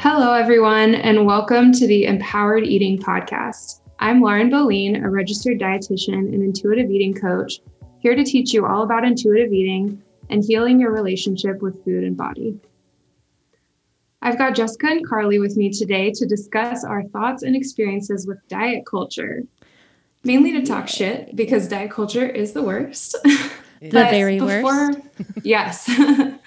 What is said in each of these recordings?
Hello, everyone, and welcome to the Empowered Eating Podcast. I'm Lauren Boleen, a registered dietitian and intuitive eating coach, here to teach you all about intuitive eating and healing your relationship with food and body. I've got Jessica and Carly with me today to discuss our thoughts and experiences with diet culture. Mainly to talk shit because diet culture is the worst. The very before, worst. yes.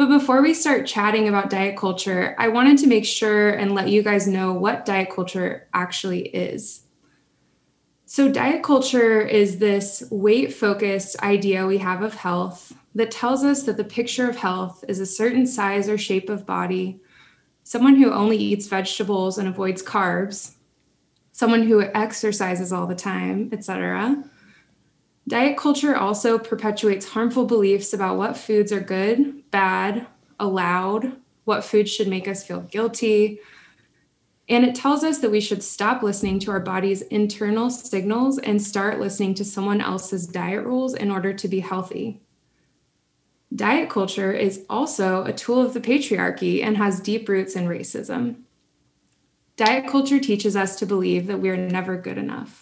but before we start chatting about diet culture, I wanted to make sure and let you guys know what diet culture actually is. So, diet culture is this weight focused idea we have of health that tells us that the picture of health is a certain size or shape of body, someone who only eats vegetables and avoids carbs, someone who exercises all the time, etc. Diet culture also perpetuates harmful beliefs about what foods are good, bad, allowed, what foods should make us feel guilty. And it tells us that we should stop listening to our body's internal signals and start listening to someone else's diet rules in order to be healthy. Diet culture is also a tool of the patriarchy and has deep roots in racism. Diet culture teaches us to believe that we are never good enough.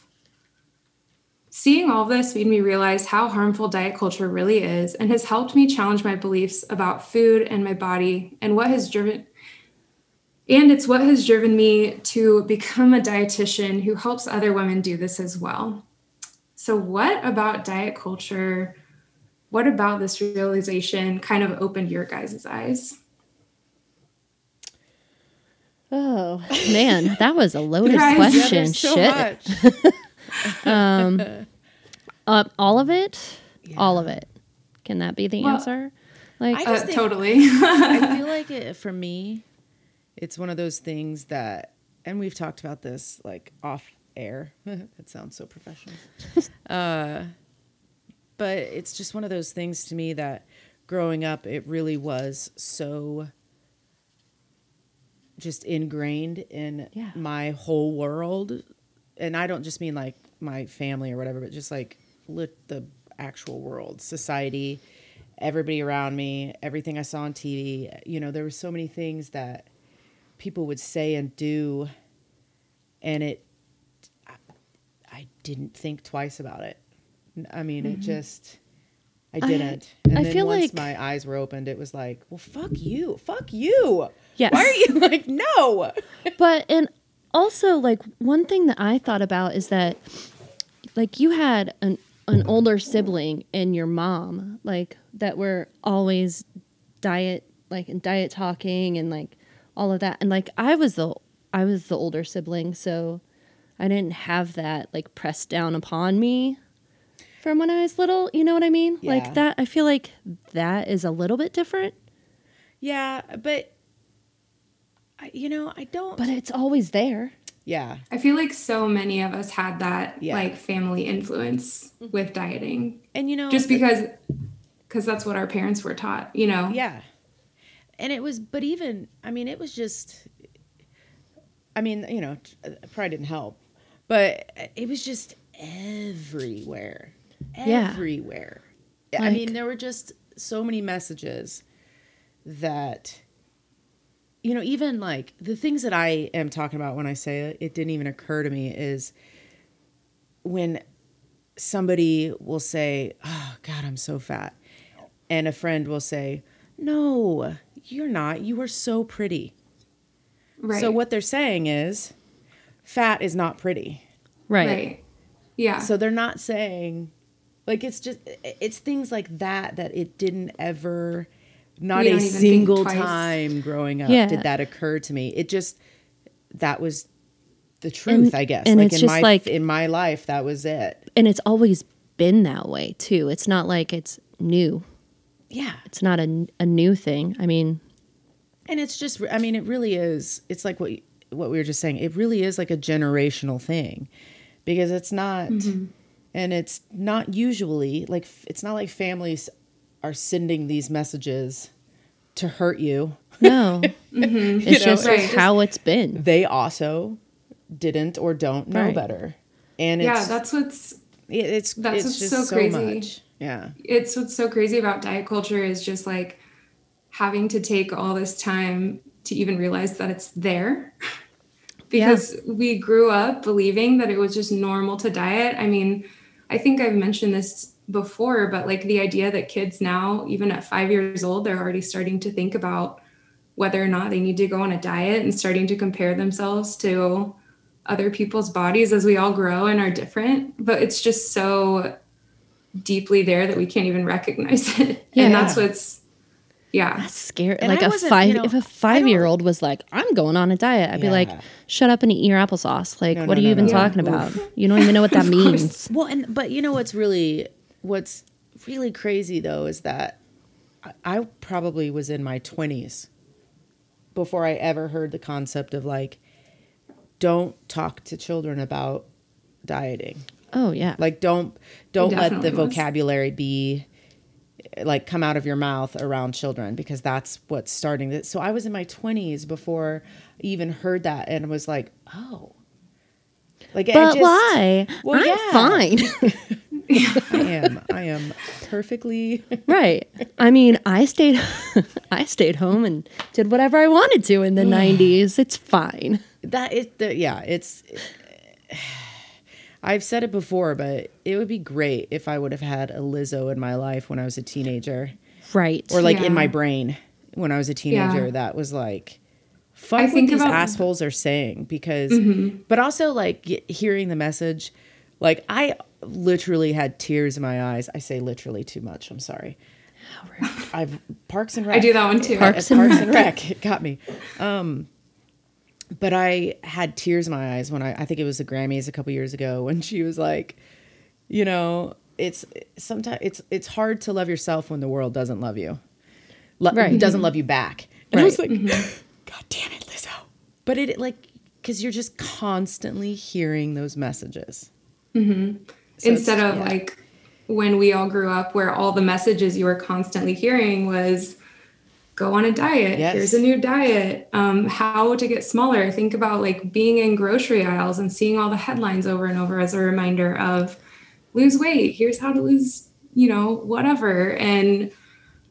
Seeing all this made me realize how harmful diet culture really is and has helped me challenge my beliefs about food and my body and what has driven and it's what has driven me to become a dietitian who helps other women do this as well. So what about diet culture? What about this realization kind of opened your guys' eyes? Oh man, that was a loaded Guys, question. there's so Shit. Um, uh, all of it. Yeah. All of it. Can that be the Well, answer? Like, I Uh, think- totally. I feel like it, for me, it's one of those things that, and we've talked about this like off air. that sounds so professional. uh, but it's just one of those things to me that growing up, it really was so just ingrained in Yeah. my whole world. And I don't just mean like my family or whatever, but just like lit the actual world, society, everybody around me, everything I saw on TV. You know, there were so many things that people would say and do, and it, I, I didn't think twice about it. I mean, it mm-hmm. just, I didn't. and I then feel once like- my eyes were opened, it was like, well, fuck you, fuck you. Yes. Why are you like no? but and also like one thing that I thought about is that like you had an an older sibling and your mom like that were always diet like and diet talking and like all of that and like I was the I was the older sibling so I didn't have that like pressed down upon me from when I was little you know what I mean Yeah. like that I feel like that is a little bit different Yeah, but I, you know, I don't. but it's always there yeah, I feel like so many of us had that Yeah. like family influence Mm-hmm. with dieting and you know, just because because that's what our parents were taught, you know. Yeah. And it was, but even, I mean, it was just, I mean, you know, t- uh, probably didn't help, but it was just everywhere. Yeah. Everywhere. I mean, there were just so many messages that, you know, even like the things that I am talking about when I say it, it didn't even occur to me is when somebody will say, Oh, God, I'm so fat. And a friend will say, No, you're not. You are so pretty. Right. So, what they're saying is, fat is not pretty. right, right. Yeah. So, they're not saying, like, it's just, it's things like that that it didn't ever, not a don't even think single time growing up Yeah. did that occur to me. It just, that was the truth, And- I guess. and like it's in just my like- in my life, that was it. and it's always been that way too. It's not like it's new. Yeah. It's not a, a new thing. I mean, And it's just, I mean, it really is. It's like what what we were just saying. It really is like a generational thing, because it's not, mm-hmm. and it's not usually like it's not like families are sending these messages to hurt you. no, mm-hmm. it's know, just Right. how it's been. They also didn't or don't know Right. better, and yeah, that's what's it- it's that's it's what's just so so, crazy. much. Yeah, it's what's so crazy about diet culture is just like having to take all this time to even realize that it's there. because yeah. we grew up believing that it was just normal to diet. I mean, I think I've mentioned this before, but like the idea that kids now, even at five years old, they're already starting to think about whether or not they need to go on a diet and starting to compare themselves to other people's bodies as we all grow and are different. But it's just so deeply there that we can't even recognize it. Yeah. And that's what's yeah. That's scary. And like I a five you know, if a five year old was like, I'm going on a diet, I'd yeah. be like, shut up and eat your applesauce. Like, no, what no, are you no, even talking about? You don't even know what that means. Well, and but you know what's really what's really crazy though is that I, I probably was in my twenties before I ever heard the concept of like, don't talk to children about dieting. Oh yeah. Like don't don't let the was. vocabulary be like come out of your mouth around children because that's what's starting to, so I was in my 20s before I even heard that and was like, "Oh." Like But just, why? Well, I'm yeah. fine. I am. I am perfectly right. I mean, I stayed I stayed home and did whatever I wanted to in the 90s. It's fine. That is the yeah, it's I've said it before, but it would be great if I would have had a Lizzo in my life when I was a teenager. Right. Or like yeah. in my brain when I was a teenager yeah. that was like fuck I what these about- assholes are saying because mm-hmm. but also like hearing the message like I literally had tears in my eyes. I say literally too much. I'm sorry. I've Parks and Rec. I do that one too. Parks, and, Parks and Rec. It got me. Um, but I had tears in my eyes when I, I think it was the Grammys a couple years ago when she was like, you know, it's sometimes it's it's hard to love yourself when the world doesn't love you, Lo- right? Doesn't love you back. And right. I was like, mm-hmm. God damn it, Lizzo. But it like because you're just constantly hearing those messages mm-hmm. so instead of yeah. like when we all grew up, where all the messages you were constantly hearing was go on a diet. Yes. Here's a new diet. Um, how to get smaller. Think about like being in grocery aisles and seeing all the headlines over and over as a reminder of lose weight. Here's how to lose, you know, whatever. And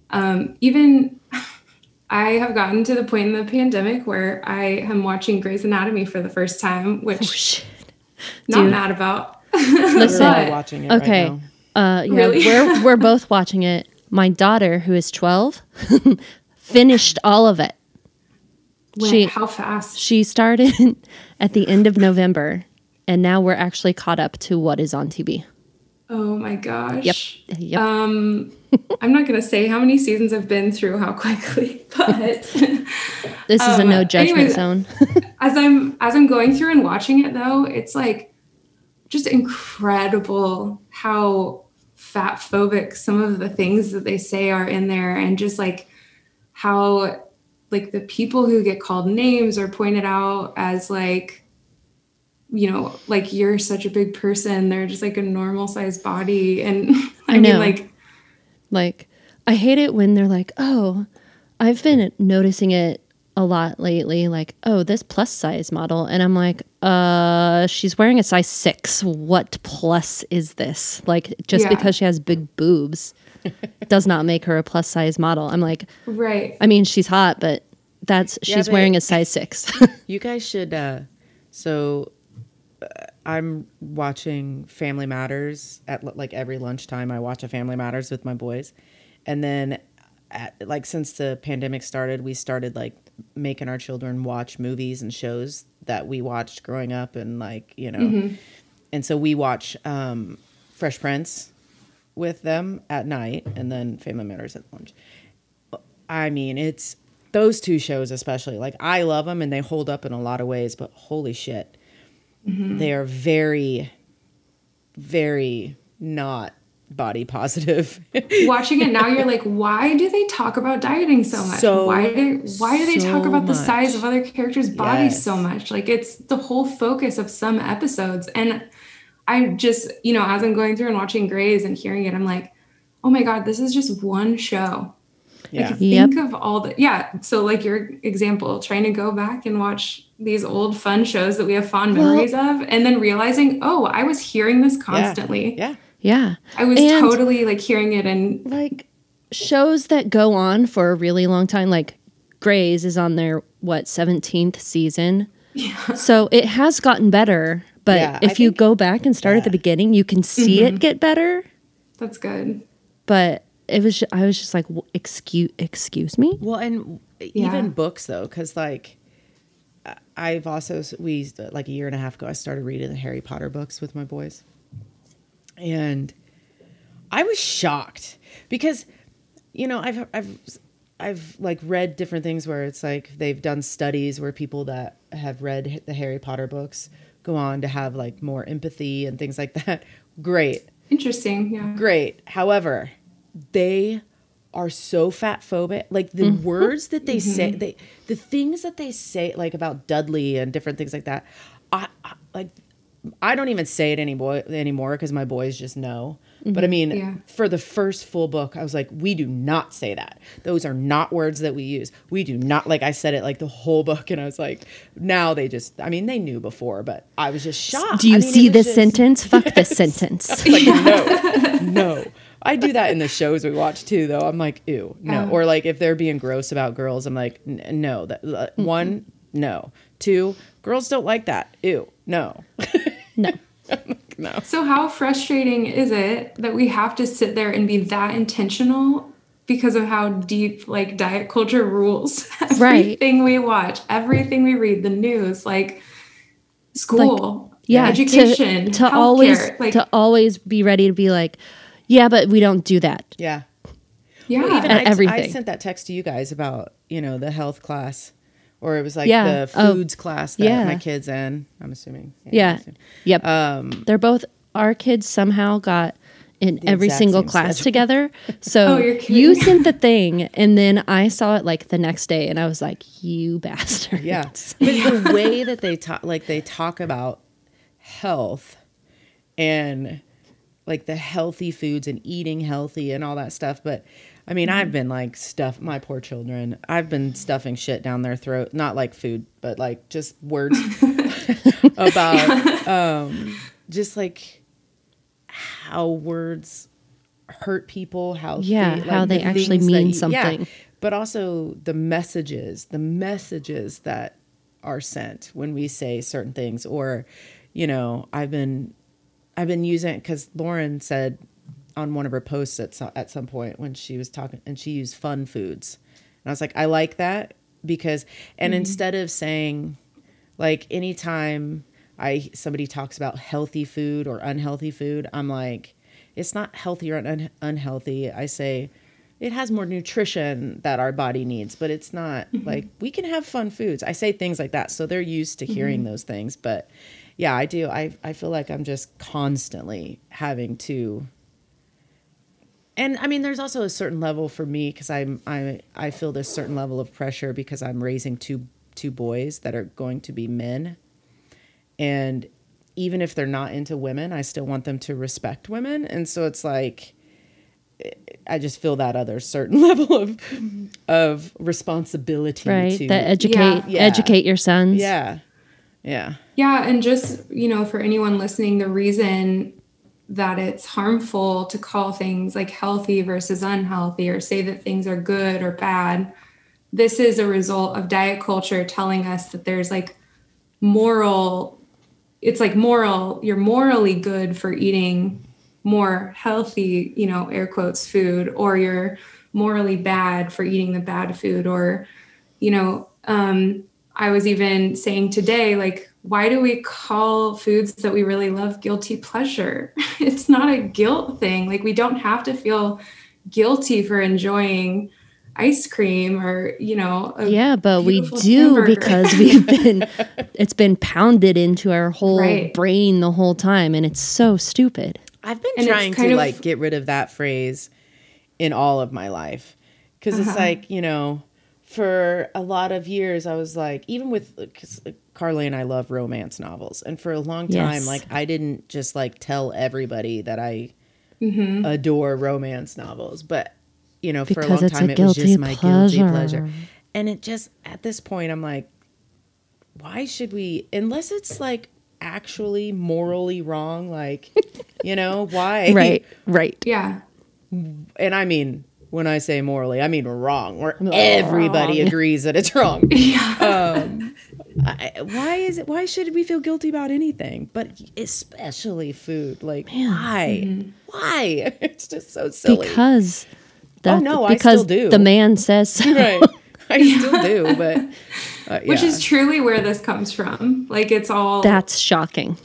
um, even I have gotten to the point in the pandemic where I am watching Grey's Anatomy for the first time, which oh, not Dude. mad about. Listen, we're watching it okay. Right uh, yeah, really? we're we're both watching it. My daughter, who is twelve, finished all of it. When, she how fast? She started at the end of November, and now we're actually caught up to what is on TV. Oh my gosh. Yep. yep. Um, I'm not going to say how many seasons I've been through, how quickly, but this is um, a no judgment anyways, zone. as I'm as I'm going through and watching it, though, it's like just incredible how fat phobic some of the things that they say are in there, and just like how like the people who get called names are pointed out as like you know like you're such a big person they're just like a normal sized body. And i, I know. mean, like like i hate it when they're like oh i've been noticing it a lot lately like oh this plus size model and i'm like uh she's wearing a size six what plus is this like just yeah. because she has big boobs does not make her a plus size model. I'm like, right. I mean, she's hot, but that's yeah, she's but wearing a size six. you guys should. Uh, so uh, I'm watching Family Matters at like every lunchtime. I watch a Family Matters with my boys, and then at, like since the pandemic started, we started like making our children watch movies and shows that we watched growing up, and like you know, mm-hmm. and so we watch um, Fresh Prince with them at night and then Family Matters at lunch. I mean, it's those two shows especially. Like I love them and they hold up in a lot of ways, but holy shit. Mm-hmm. They are very very not body positive. Watching it now, you're like, why do they talk about dieting so much? So, why do why do they so talk about much. the size of other characters' bodies yes. so much? Like it's the whole focus of some episodes. And I just, you know, as I'm going through and watching Grey's and hearing it, I'm like, oh my God, this is just one show. Yeah. Like, think yep. of all the, yeah. So, like your example, trying to go back and watch these old fun shows that we have fond memories well, of, and then realizing, oh, I was hearing this constantly. Yeah. Yeah. I was and totally like hearing it and like shows that go on for a really long time, like Grey's is on their what 17th season. So it has gotten better, but Yeah, I if you think- go back and start at the beginning, you can see it mm-hmm. get better. That's good. But it was, ju- I was just like, excuse, excuse me. Well, and Yeah. even books though, because like I've also we like a year and a half ago I started reading the Harry Potter books with my boys, and I was shocked because you know I've I've I've like read different things where it's like they've done studies where people that have read the Harry Potter books go on to have like more empathy and things like that. Great. Interesting. Yeah. Great. However, they are so fat phobic. Like the mm-hmm. words that they say, mm-hmm. they the things that they say, like about Dudley and different things like that. I, I like. I don't even say it anymore anymore because my boys just know. But I mean, Yeah. for the first full book, I was like, we do not say that. Those are not words that we use. We do not like I said it like the whole book, and I was like, now they just. I mean, they knew before, but I was just shocked. Do you I mean, see was this just- sentence? Fuck this sentence. like no no i do that in the shows we watch too though i'm like ew no Oh. or like if they're being gross about girls i'm like "N- no that uh, one no two girls don't like that ew no No. no So how frustrating is it that we have to sit there and be that intentional because of how deep like diet culture rules Right. everything we watch, everything we read, the news, like school, Yeah. education, to, to always like to always be ready to be like, yeah, but we don't do that. yeah yeah, Well, even At I, I sent that text to you guys about you know the health class or it was like Yeah. the Oh, foods class that yeah. my kids in i'm assuming Yeah. I'm assuming. Yep. um They're both our kids somehow got in every single class schedule. together. So Oh, you're you kidding. sent the thing and then I saw it like the next day and I was like, you bastard. Yeah. But the way that they talk, like they talk about health and like the healthy foods and eating healthy and all that stuff. But I mean, I've been like stuff, my poor children, I've been stuffing shit down their throat, not like food, but like just words about um, just like how words hurt people, how Yeah, thi- how they the actually mean you- something. but also the messages, the messages that are sent when we say certain things, or you know, I've been, I've been using because Lauren said on one of her posts at some, at some point when she was talking, and she used fun foods, and I was like, I like that because, and mm-hmm. instead of saying, like anytime I somebody talks about healthy food or unhealthy food, I'm like, it's not healthy or un- unhealthy. I say it has more nutrition that our body needs, but it's not mm-hmm. like we can have fun foods. I say things like that, so they're used to hearing mm-hmm. those things. But yeah, I do. I I feel like I'm just constantly having to. And I mean, there's also a certain level for me because I'm I I feel this certain level of pressure because I'm raising two two boys that are going to be men, and even if they're not into women, I still want them to respect women, and so it's like I just feel that other certain level of of responsibility Right. to That educate Yeah. educate your sons. yeah yeah Yeah, and just, you know, for anyone listening, the reason that it's harmful to call things like healthy versus unhealthy or say that things are good or bad, this is a result of diet culture telling us that there's like moral, it's like moral, you're morally good for eating more healthy, you know, air quotes food, or you're morally bad for eating the bad food, or, you know, um, I was even saying today, like, why do we call foods that we really love guilty pleasure? it's not a guilt thing. Like, we don't have to feel guilty for enjoying ice cream or, you know, a Yeah, but we do hamburger. because we've been it's been pounded into our whole Right. brain the whole time and it's so stupid. I've been And trying to of- like get rid of that phrase in all of my life because it's Uh-huh. like you know for a lot of years i was like even with because carly and i love romance novels and for a long time Yes. like i didn't just like tell everybody that i Mm-hmm. adore romance novels but you know for a Because long it's a time it was just guilty my guilty pleasure. pleasure and it just at this point i'm like why should we unless it's like actually morally wrong like you know why Right, right. yeah. and I mean, when I say morally, I mean wrong, where everybody wrong. agrees that it's wrong. Yeah. Um, I, why is it? Why should we feel guilty about anything? But especially food. Like why? Why? It's just so silly. Because that, Oh, no, I still do. the man says so. right. I still do, but uh, Which is truly where this comes from. Like it's all That's shocking.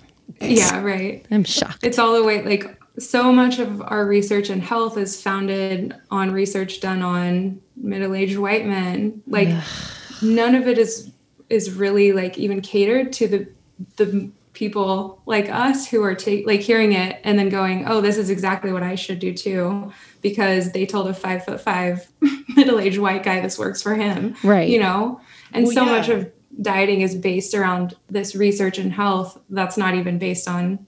Yeah, right. I'm shocked. It's all the way like so much of our research in health is founded on research done on middle-aged white men. Like none of it is is really like even catered to the the people like us who are ta- like hearing it and then going, "Oh, this is exactly what I should do too," because they told a five foot five middle-aged white guy this works for him, Right. You know, and Well, so yeah. much of dieting is based around this research in health that's not even based on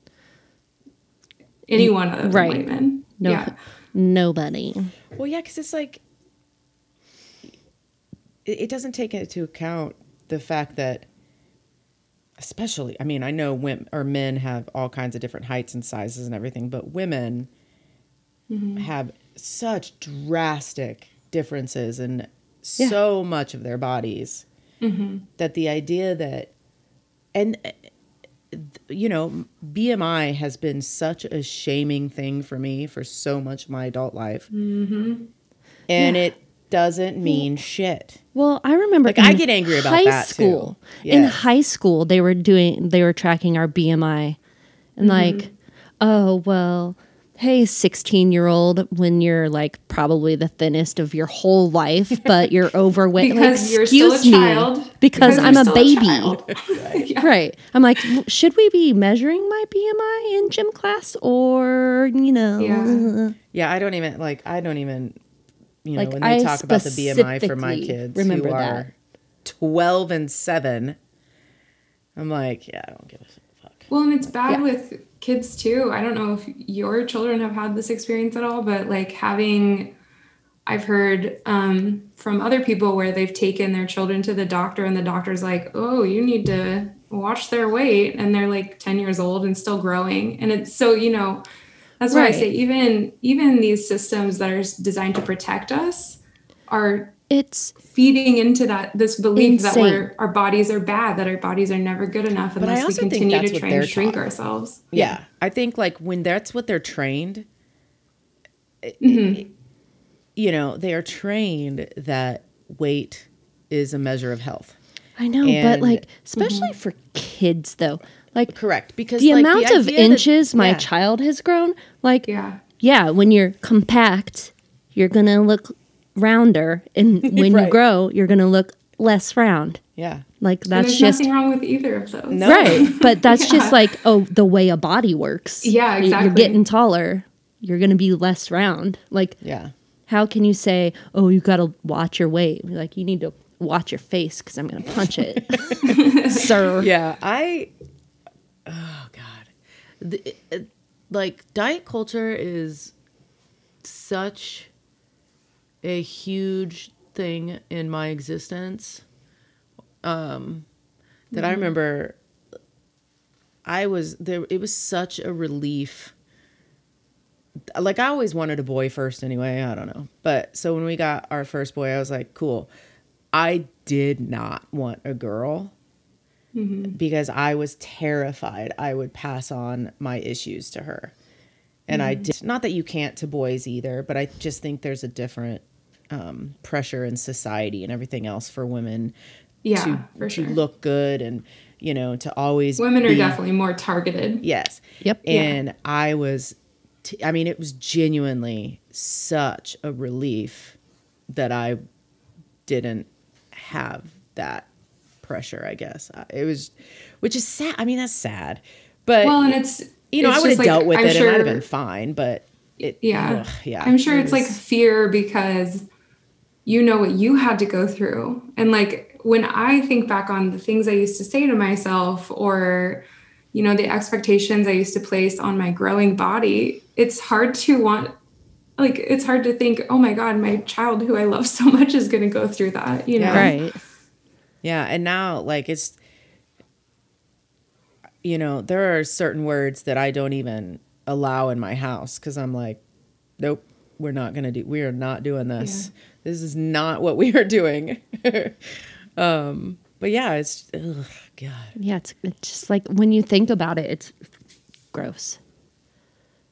anyone other than Right. white men. No, Yeah. nobody. Well, yeah, because it's like it, it doesn't take into account the fact that, especially, I mean, I know women or men have all kinds of different heights and sizes and everything, but women mm-hmm. have such drastic differences in Yeah. so much of their bodies mm-hmm. that the idea that, and you know, BMI has been such a shaming thing for me for so much of my adult life. Mm-hmm. And it doesn't mean shit. Well, I remember Like, I get angry about high that, too. school. In high school, they were doing they were tracking our BMI, and mm-hmm. like, oh well, hey, sixteen year old, when you're like probably the thinnest of your whole life, but you're overweight. Because like, you're still a excuse me, child. because, I'm you're a still baby. Yeah. Right. I'm like, should we be measuring my BMI in gym class or, you know, Yeah. Yeah, I don't even like. I don't even. You know, Like, when they I talk about the BMI for my kids remember who that. are twelve and seven, I'm like, yeah, I don't give a fuck. Well, and it's bad Yeah. with kids too. I don't know if your children have had this experience at all, but like having, I've heard um, from other people where they've taken their children to the doctor and the doctor's like, oh, you need to watch their weight. And they're like 10 years old and still growing. And it's so, you know, that's why I say even even these systems that are designed to protect us are it's feeding into that this belief that Insane. we're, our bodies are bad, that our bodies are never good enough unless we also think continue that's to try and shrink taught. ourselves. Yeah. I think like when that's what they're trained, Mm-hmm. it- you know, they are trained that weight is a measure of health. I know, And- but like especially for kids though. Like Correct, because the like, amount of idea that- inches my yeah. child has grown, like Yeah. yeah, when you're compact, you're going to look rounder and when you grow, you're going to look less round. Yeah. Like that's there's just nothing wrong with either of those. No. right, but that's Yeah. just like oh, the way a body works. Yeah, Y- You're getting taller, you're going to be less round. Like Yeah. how can you say, "Oh, you got to watch your weight"? Like you need to watch your face because I'm going to punch it, sir. Yeah, I. Oh God, the, it- like diet culture is such a huge thing in my existence. Um, that I mm-hmm. remember. I was there. It was such a relief. Like I always wanted a boy first, anyway. I don't know, but so when we got our first boy, I was like, cool. I did not want a girl mm-hmm. because I was terrified I would pass on my issues to her. And I mm-hmm. did not that you can't to boys either, but I just think there's a different um, pressure in society and everything else for women Yeah, to, for to look good and you know to always Women are be- definitely more targeted. yes Yep. Yeah. and I was t- I mean it was genuinely such a relief that I didn't have that pressure I guess it was which is sad I mean that's sad but Well, and it's you know it's I would have like, dealt with I'm it sure, and I'd have been fine but it Yeah. ugh, yeah I'm sure it it's like fear because you know what you had to go through. And like when I think back on the things I used to say to myself or you know the expectations I used to place on my growing body, it's hard to want like it's hard to think, "Oh my god, my child who I love so much is going to go through that," you know. Right. Yeah, and now like it's you know, there are certain words that I don't even allow in my house cuz I'm like nope. we're not gonna do. We are not doing this. This is not what we are doing. um, but yeah, it's ugh, God. Yeah, it's, it's just like when you think about it, it's gross.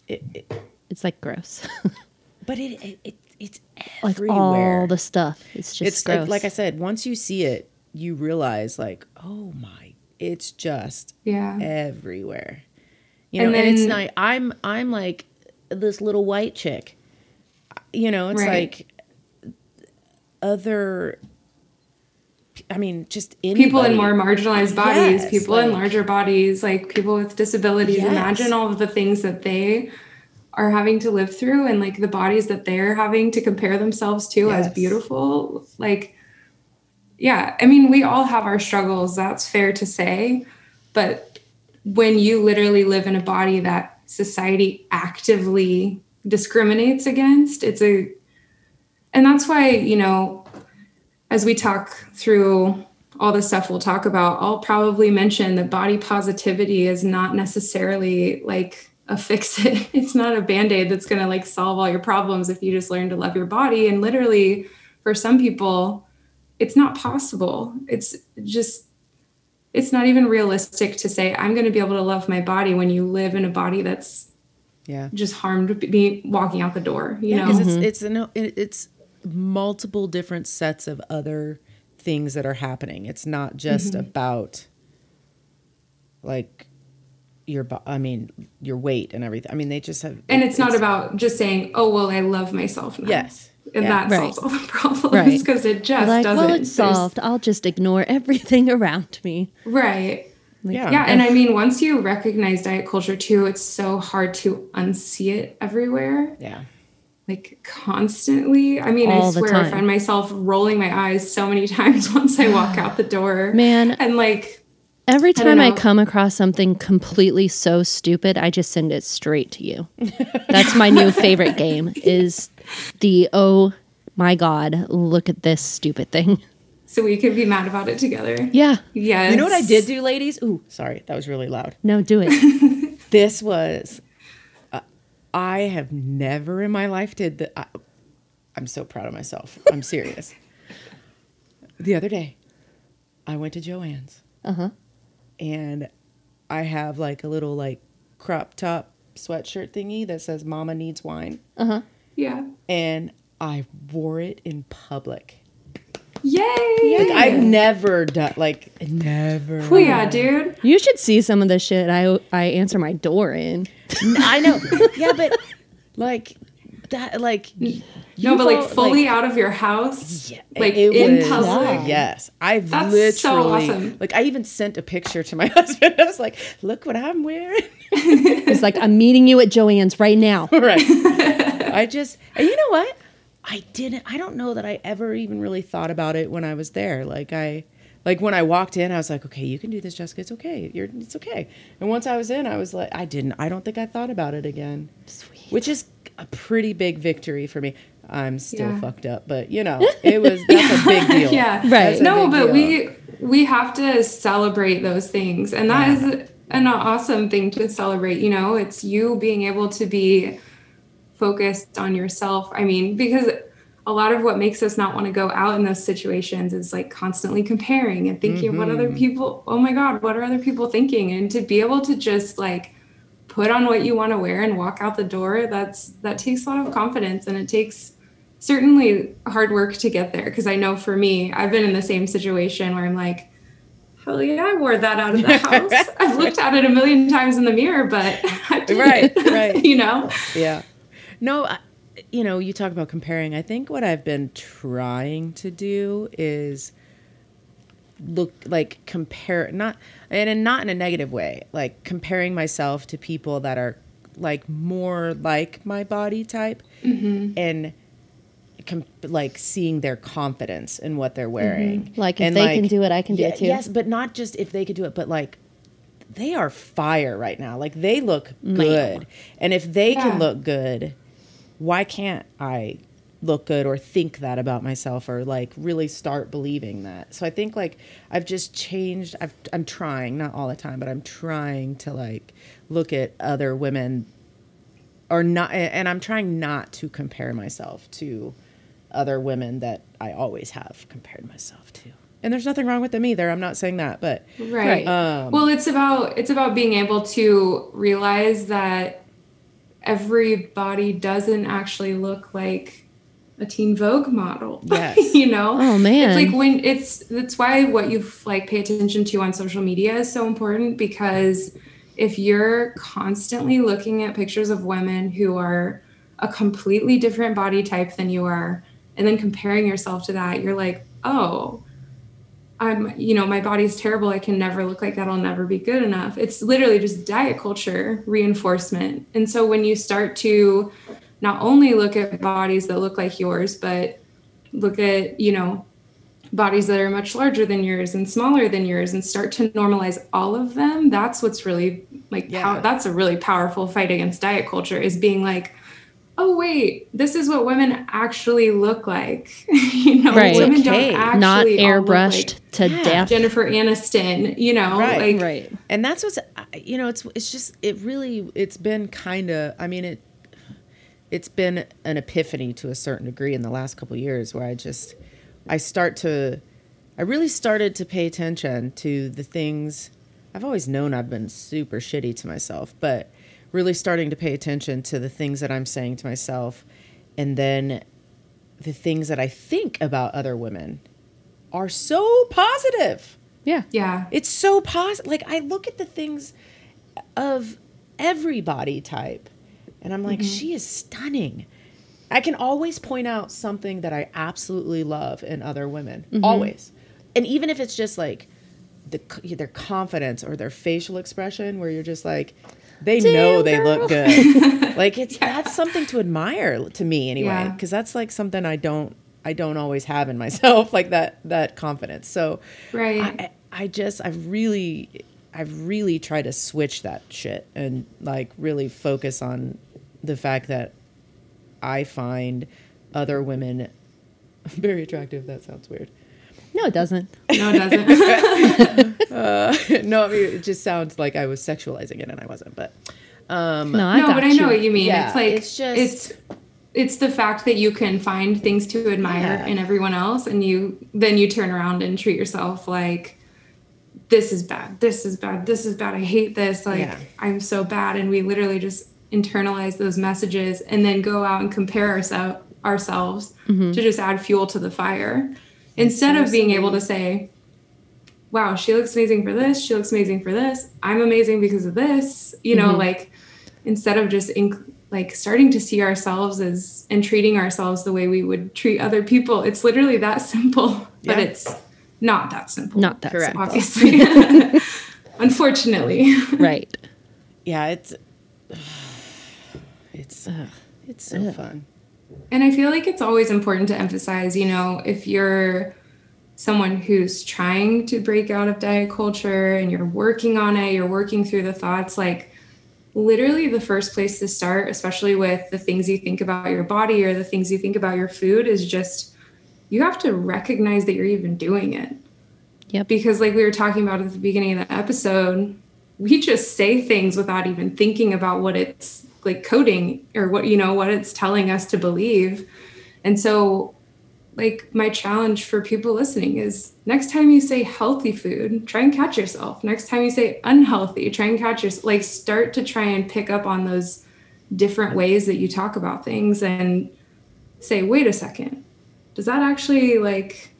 It, it, It's like gross. but it, it, it it's like all the stuff. It's just it's gross. like, like I said, once you see it, you realize like, oh my, it's just Yeah. everywhere. You know, And and, it's then- not. I'm I'm like this little white chick. You know, it's Right. like other. I mean, just people in more marginalized bodies, Yes, people in larger bodies, like people with disabilities. Yes. Imagine all of the things that they are having to live through and like the bodies that they're having to compare themselves to as beautiful. Like, yeah, I mean, we all have our struggles, that's fair to say. But when you literally live in a body that society actively discriminates against, it's a, and that's why, you know, as we talk through all the stuff we'll talk about, I'll probably mention that body positivity is not necessarily like a fix it. It's not a band aid that's going to like solve all your problems if you just learn to love your body. And literally, for some people, it's not possible. It's just, it's not even realistic to say, I'm going to be able to love my body when you live in a body that's Yeah. just harmed be walking out the door, you Yeah, know? because it's mm-hmm. it's a no, it, it's multiple different sets of other things that are happening. It's not just Mm-hmm. about like your I mean your weight and everything. I mean they just have and it's not about just saying, "Oh well, I love myself now." Yes. and Yeah. that Right. solves all the problems Right. because it just like, doesn't. well, it's There's- solved. I'll just ignore everything around me. right? yeah. Yeah, and I mean, once you recognize diet culture too, it's so hard to unsee it everywhere, yeah. Like constantly. I mean, All I swear, I find myself rolling my eyes so many times once I walk out the door, Man, and like. every time I, know. come across something completely so stupid, I just send it straight to you. That's my new favorite game is the oh my god, look at this stupid thing. So we could be mad about it together. Yeah. Yes. You know what I did do, ladies? Ooh, sorry, that was really loud. No, do it. This was I have never in my life did that. I, I'm so proud of myself. I'm serious. the other day, I went to Joanne's. Uh-huh. And I have like a little like crop top sweatshirt thingy that says "Mama needs wine," Uh huh. Yeah. and I wore it in public. Yay! Like I've never done like never. Oh yeah, dude. You should see some of the shit I I answer my door in. I know. Yeah, but like that, like No, but like felt, fully out of your house, Yeah, like it in was- public. Yes, I've That's literally so awesome. like I even sent a picture to my husband. I was like, "Look what I'm wearing." It's like I'm meeting you at Joanne's right now. right. I just, and you know what? I didn't. I don't know that I ever even really thought about it when I was there. Like I, like when I walked in, I was like, "Okay, you can do this, Jessica. It's okay. You're, it's okay." And once I was in, I was like, I didn't. I don't think I thought about it again. Sweet. Which is a pretty big victory for me. I'm still Yeah. fucked up, but you know, it was that's a big deal. Yeah. Right. No, but deal. we we have to celebrate those things, and that is an awesome thing to celebrate. You know, it's you being able to be focused on yourself. I mean, because a lot of what makes us not want to go out in those situations is like constantly comparing and thinking of what other Mm-hmm. people. Oh my God, what are other people thinking? And to be able to just like put on what you want to wear and walk out the door that's that takes a lot of confidence and it takes certainly hard work to get there because i know for me i've been in the same situation where i'm like hell yeah i wore that out of the house i've looked at it a million times in the mirror but Right, it, right. you know yeah no I, you know you talk about comparing i think what i've been trying to do is look like compare not and in, not in a negative way like comparing myself to people that are like more like my body type mm-hmm. and com- like seeing their confidence in what they're mm-hmm. wearing. Like, if And, they can do it, I can do it too. yes but not just if they could do it but like they are fire right now. Like they look mm-hmm. good. And if they Yeah. can look good why can't I look good or think that about myself or like really start believing that? So I think like I've just changed. I've, I'm trying, not all the time, but I'm trying to like look at other women or not and i'm trying not to compare myself to other women that i always have compared myself to and there's nothing wrong with them either i'm not saying that but right Um, well it's about it's about being able to realize that every body doesn't actually look like a teen vogue model Yes. you know Oh, man. it's like when it's that's why what you like pay attention to on social media is so important because if you're constantly looking at pictures of women who are a completely different body type than you are and then comparing yourself to that you're like oh I'm, you know, my body's terrible. I can never look like that. I'll never be good enough. It's literally just diet culture reinforcement. And so when you start to not only look at bodies that look like yours, but look at, you know, bodies that are much larger than yours and smaller than yours and start to normalize all of them, that's what's really like, Yeah. pow- that's a really powerful fight against diet culture is being like, oh, wait, this is what women actually look like. you know, Right. women Okay. don't actually Not all look airbrushed like to Yeah. death. Jennifer Aniston, you know, Right. like Right. and that's what's you know it's it's just it really it's been kind of i mean it it's been an epiphany to a certain degree in the last couple of years where i just i start to i really started to pay attention to the things i've always known i've been super shitty to myself but really starting to pay attention to the things that i'm saying to myself and then the things that i think about other women are so positive Yeah. yeah, it's so positive. Like I look at the things of every body type, and I'm like, Mm-hmm. she is stunning. I can always point out something that I absolutely love in other women, Mm-hmm. always, and even if it's just like the their confidence or their facial expression, where you're just like, they know they look good. like it's that's something to admire to me anyway, Yeah. because that's like something I don't I don't always have in myself, like that that confidence. So right. I, I just I've really I've really tried to switch that shit and like really focus on the fact that I find other women very attractive. That sounds weird. No, it doesn't. no, it doesn't. no, I mean it just sounds like I was sexualizing it and I wasn't. But um, No, I no, got but I you. know what you mean. Yeah, it's like it's just- it's it's the fact that you can find things to admire Yeah. in everyone else, and you then you turn around and treat yourself like this is bad, this is bad, this is bad. I hate this. Like Yeah. I'm so bad, and we literally just internalize those messages and then go out and compare ourselves ourselves Mm-hmm. to just add fuel to the fire instead of being able to say wow, she looks amazing for this. She looks amazing for this. I'm amazing because of this. You know, like instead of just inc- like starting to see ourselves as and treating ourselves the way we would treat other people. It's literally that simple, but it's not that simple. Not that Correct. simple. obviously. Unfortunately. Right. yeah, it's it's uh, it's so fun. And I feel like it's always important to emphasize, you know, if you're someone who's trying to break out of diet culture and you're working on it, you're working through the thoughts, like literally the first place to start, especially with the things you think about your body or the things you think about your food, is just you have to recognize that you're even doing it. Yep. Because, like we were talking about at the beginning of the episode, we just say things without even thinking about what it's like coding or what, you know, what it's telling us to believe. And so, like, my challenge for people listening is next time you say healthy food, try and catch yourself. Next time you say unhealthy, try and catch yourself. Like, start to try and pick up on those different ways that you talk about things and say, wait a second, does that actually, like,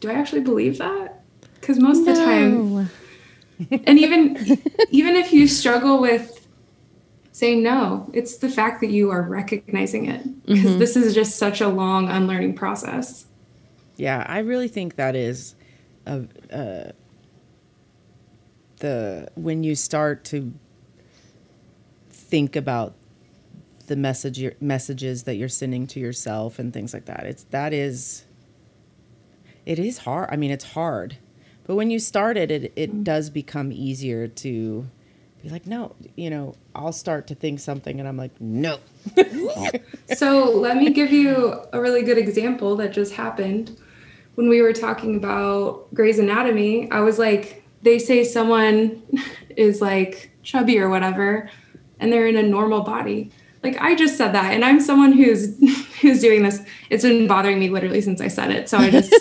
do I actually believe that? Because most of the time, and even even if you struggle with saying no it's the fact that you are recognizing it because this is just such a long unlearning process Yeah, I really think that is a, uh, the when you start to think about the message your, messages that you're sending to yourself and things like that. It's that is it is hard. I mean, it's hard. But when you start it, it, it does become easier to be like, no, you know, I'll start to think something and I'm like, no. so let me give you a really good example that just happened when we were talking about Grey's Anatomy. I was like, they say someone is like chubby or whatever, and they're in a normal body. like I just said that, and I'm someone who's who's doing this. It's been bothering me literally since I said it. So I just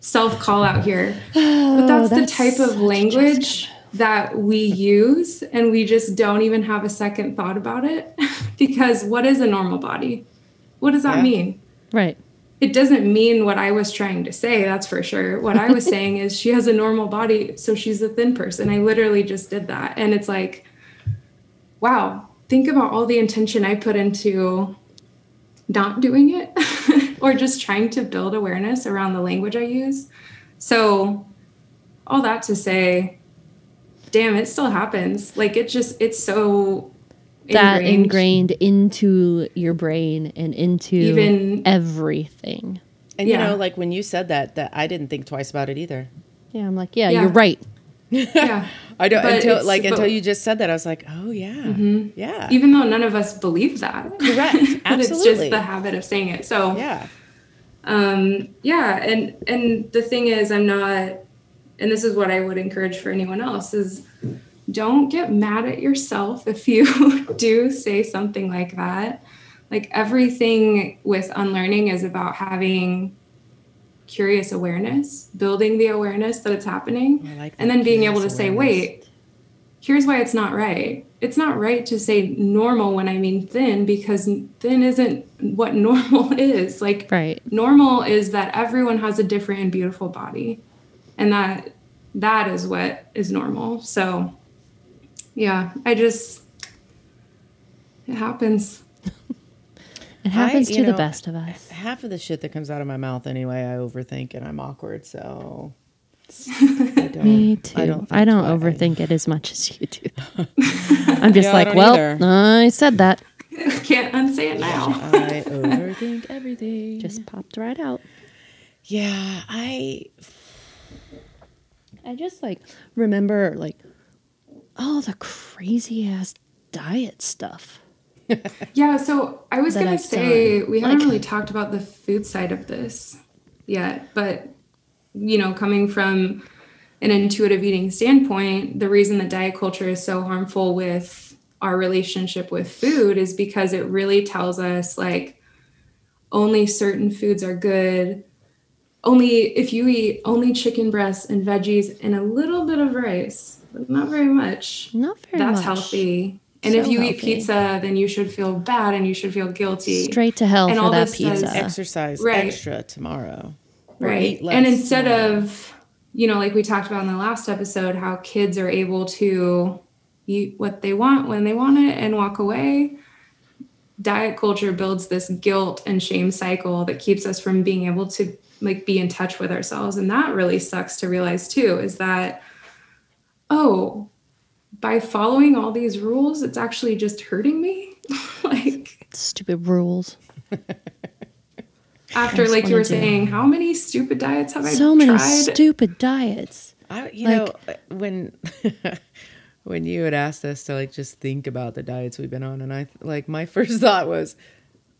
self call out here. But that's, Oh, that's the type of language that we use, and we just don't even have a second thought about it. because what is a normal body? What does that Yeah. mean? Right. It doesn't mean what I was trying to say, that's for sure. What I was saying is she has a normal body, so she's a thin person. I literally just did that. And it's like, wow, think about all the intention I put into not doing it or just trying to build awareness around the language I use. So, all that to say, damn, it still happens. Like, it just, it's so That ingrained into your brain and into Even- everything. And Yeah. you know, like when you said that, that I didn't think twice about it either. Yeah, I'm like, yeah, Yeah. you're right. Yeah. I don't But until it's- like until you just said that. I was like, oh yeah, yeah, Even though none of us believe that. correct, but it's just the habit of saying it. So, yeah, um yeah and and the thing is i'm not and this is what i would encourage for anyone else is don't get mad at yourself if you do say something like that. Like everything with unlearning is about having curious awareness building the awareness that it's happening like and then being able to curious say wait here's why it's not right. It's not right to say normal when i mean thin because thin isn't what normal is. Like Right. normal is that everyone has a different and beautiful body and that that is what is normal so yeah i just it happens It happens you to the best of us. half of the shit that comes out of my mouth anyway, I overthink and I'm awkward. So I don't, Me too. I I don't. don't, think twi- overthink it as much as you do. I'm just Yeah, like, don't well, either. I said that. can't unsay it now I overthink everything. Just popped right out. yeah, I I just like remember like all the crazy ass diet stuff. yeah so i was gonna I've say done. we haven't Like- really talked about the food side of this yet but you know coming from an intuitive eating standpoint the reason that diet culture is so harmful with our relationship with food is because it really tells us like only certain foods are good only if you eat only chicken breasts and veggies and a little bit of rice but not very much Not very much. that's much. healthy and if So you eat pizza then you should feel bad and you should feel guilty Straight to hell And for all that this does- pizza. exercise right. extra tomorrow. Right and instead tomorrow. of you know like we talked about in the last episode how kids are able to eat what they want when they want it and walk away diet culture builds this guilt and shame cycle that keeps us from being able to like be in touch with ourselves and that really sucks to realize too is that oh by following all these rules it's actually just hurting me like Stupid rules. after like you were saying how many stupid diets have i So many tried stupid diets. I, you Like- know, when when you had asked us to like just think about the diets we've been on, and I like my first thought was,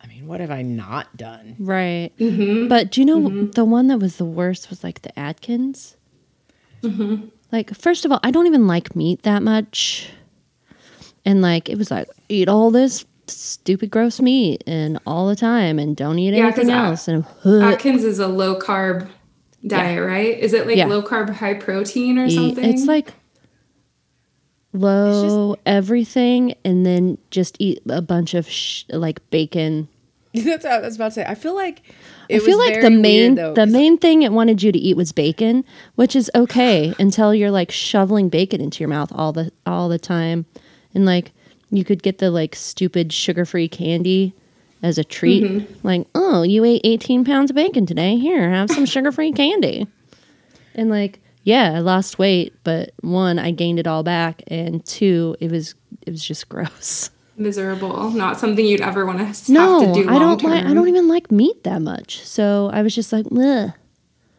I mean, what have I not done? Right. Mm-hmm. But do you know the one that was the worst was like the Atkins? Mm-hmm. Like, first of all, I don't even like meat that much. And like, it was like, eat all this stupid, gross meat and all the time and don't eat Yeah, 'cause anything I- else. And uh, Atkins is a low carb diet, right? Is it like Yeah. low carb, high protein or eat- something? it's like low everything and then just eat a bunch of sh- like bacon. That's what I was about to say. I feel like it I feel like the main weird, though, the main thing it wanted you to eat was bacon, which is okay until you're like shoveling bacon into your mouth all the all the time, and like you could get the like stupid sugar free candy as a treat. Mm-hmm. Like, oh, you ate 18 pounds of bacon today. Here, have some sugar free candy. And like, yeah, I lost weight, but one, I gained it all back, and two, it was it was just gross. Miserable, not something you'd ever want to have to No, do I don't like. I don't even like meat that much. So I was just like.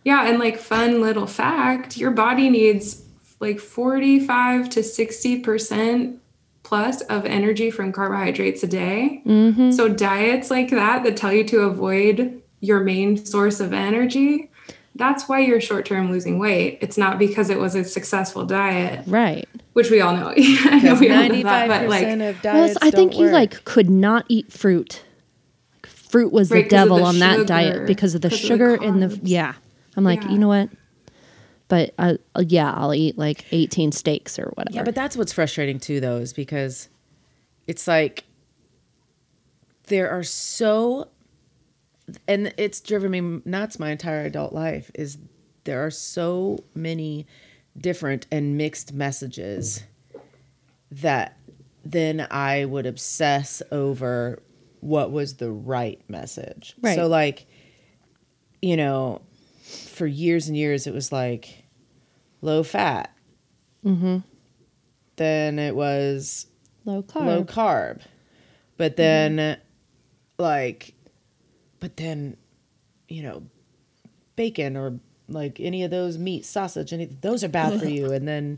Yeah, and like fun little fact, your body needs like 45 to 60% plus of energy from carbohydrates a day. Mm-hmm. So diets like that that tell you to avoid your main source of energy, that's why you're short term losing weight. It's not because it was a successful diet, Right. which we all know. I know Because we all know that, but like, percent of Well, diets I think don't you work. like could not eat fruit. Like, fruit was Right, the 'cause of devil the on that diet because of the 'cause of the sugar and the carbs. yeah. I'm like, Yeah. you know what? But uh, uh, yeah, I'll eat like 18 steaks or whatever. Yeah, but that's what's frustrating too, though, is because it's like there are so, and it's driven me nuts my entire adult life. Is there are so many different and mixed messages that then I would obsess over what was the right message. Right. So, like, you know, for years and years, it was like low fat. Mm-hmm. Then it was low carb. low carb. But then, like, but then, you know, bacon or like any of those meat, sausage, any those are bad for you. And then,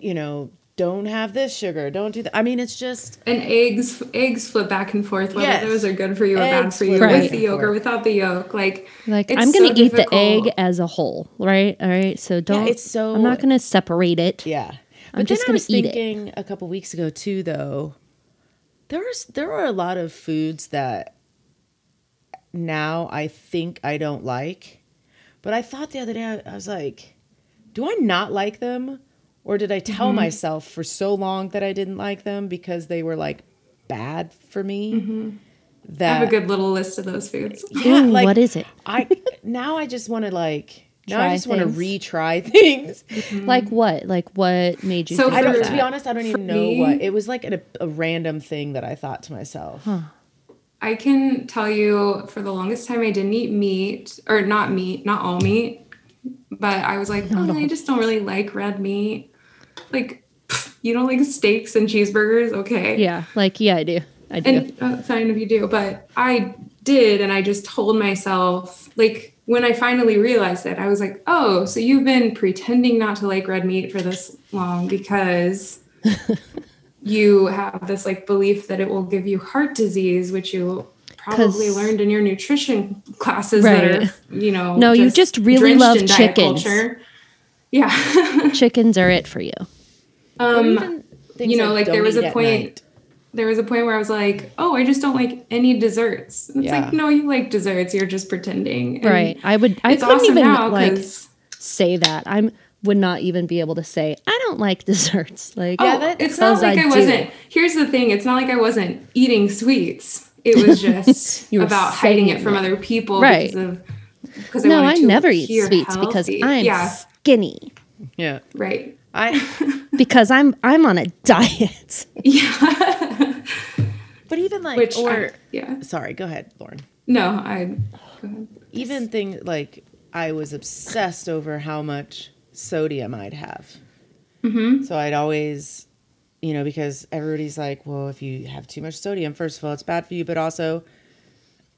you know, don't have this sugar. Don't do that. I mean, it's just and eggs, eggs flip back and forth whether Yes. those are good for you or bad for you flip back with the yolk or without the yolk. Like, Like it's I'm gonna so eat the egg as a whole, right? All right. So don't. it's so- I'm not gonna separate it. yeah. I'm But just then I gonna was eat it. thinking a couple weeks ago too, though. there's there are a lot of foods that now I think I don't like, but I thought the other day I, I was like, do I not like them, or did I tell Mm-hmm. myself for so long that I didn't like them because they were like bad for me? Mm-hmm. I That have a good little list of those foods. yeah, Ooh, like what is it? I now I just want to like now Try I just want to things. retry things. Like what? Like what made you? So think I don't. For- of To be honest, I don't even know me- what it was. Like a, a random thing that I thought to myself. I can tell you for the longest time I didn't eat meat or not meat, not all meat, but I was like, oh, I just don't really like red meat. Like, you don't like steaks and cheeseburgers? Okay. Yeah. Like yeah, I do. I do. And uh, fine if you do, but I did, and I just told myself, like, when I finally realized that, I was like, oh, so you've been pretending not to like red meat for this long because you have this like belief that it will give you heart disease, which you probably learned in your nutrition classes that Right. are, you know, No, you just really drenched love in diet chickens. culture. Yeah. Chickens are it for you. Um, you know, I like there was a point night. there was a point where I was like, "Oh, I just don't like any desserts." And it's Yeah. like, no, you like desserts. You're just pretending. And Right. I would. I It's couldn't awesome even now like say that. I'm would not even be able to say I don't like desserts. Like oh, that- it's not like I I, wasn't. Here's the thing: it's not like I wasn't eating sweets. It was just about hiding it from it. other people Right. because of because no, wanted I never eat appear sweets because. I'm yeah skinny. Yeah, right I. Because I'm I'm on a diet. yeah But even like, which or I, yeah sorry, go ahead, Lauren. no I go ahead. Even thing like I was obsessed over how much sodium I'd have. Mm-hmm. So I'd always, you know, because everybody's like, well, if you have too much sodium, first of all, it's bad for you, but also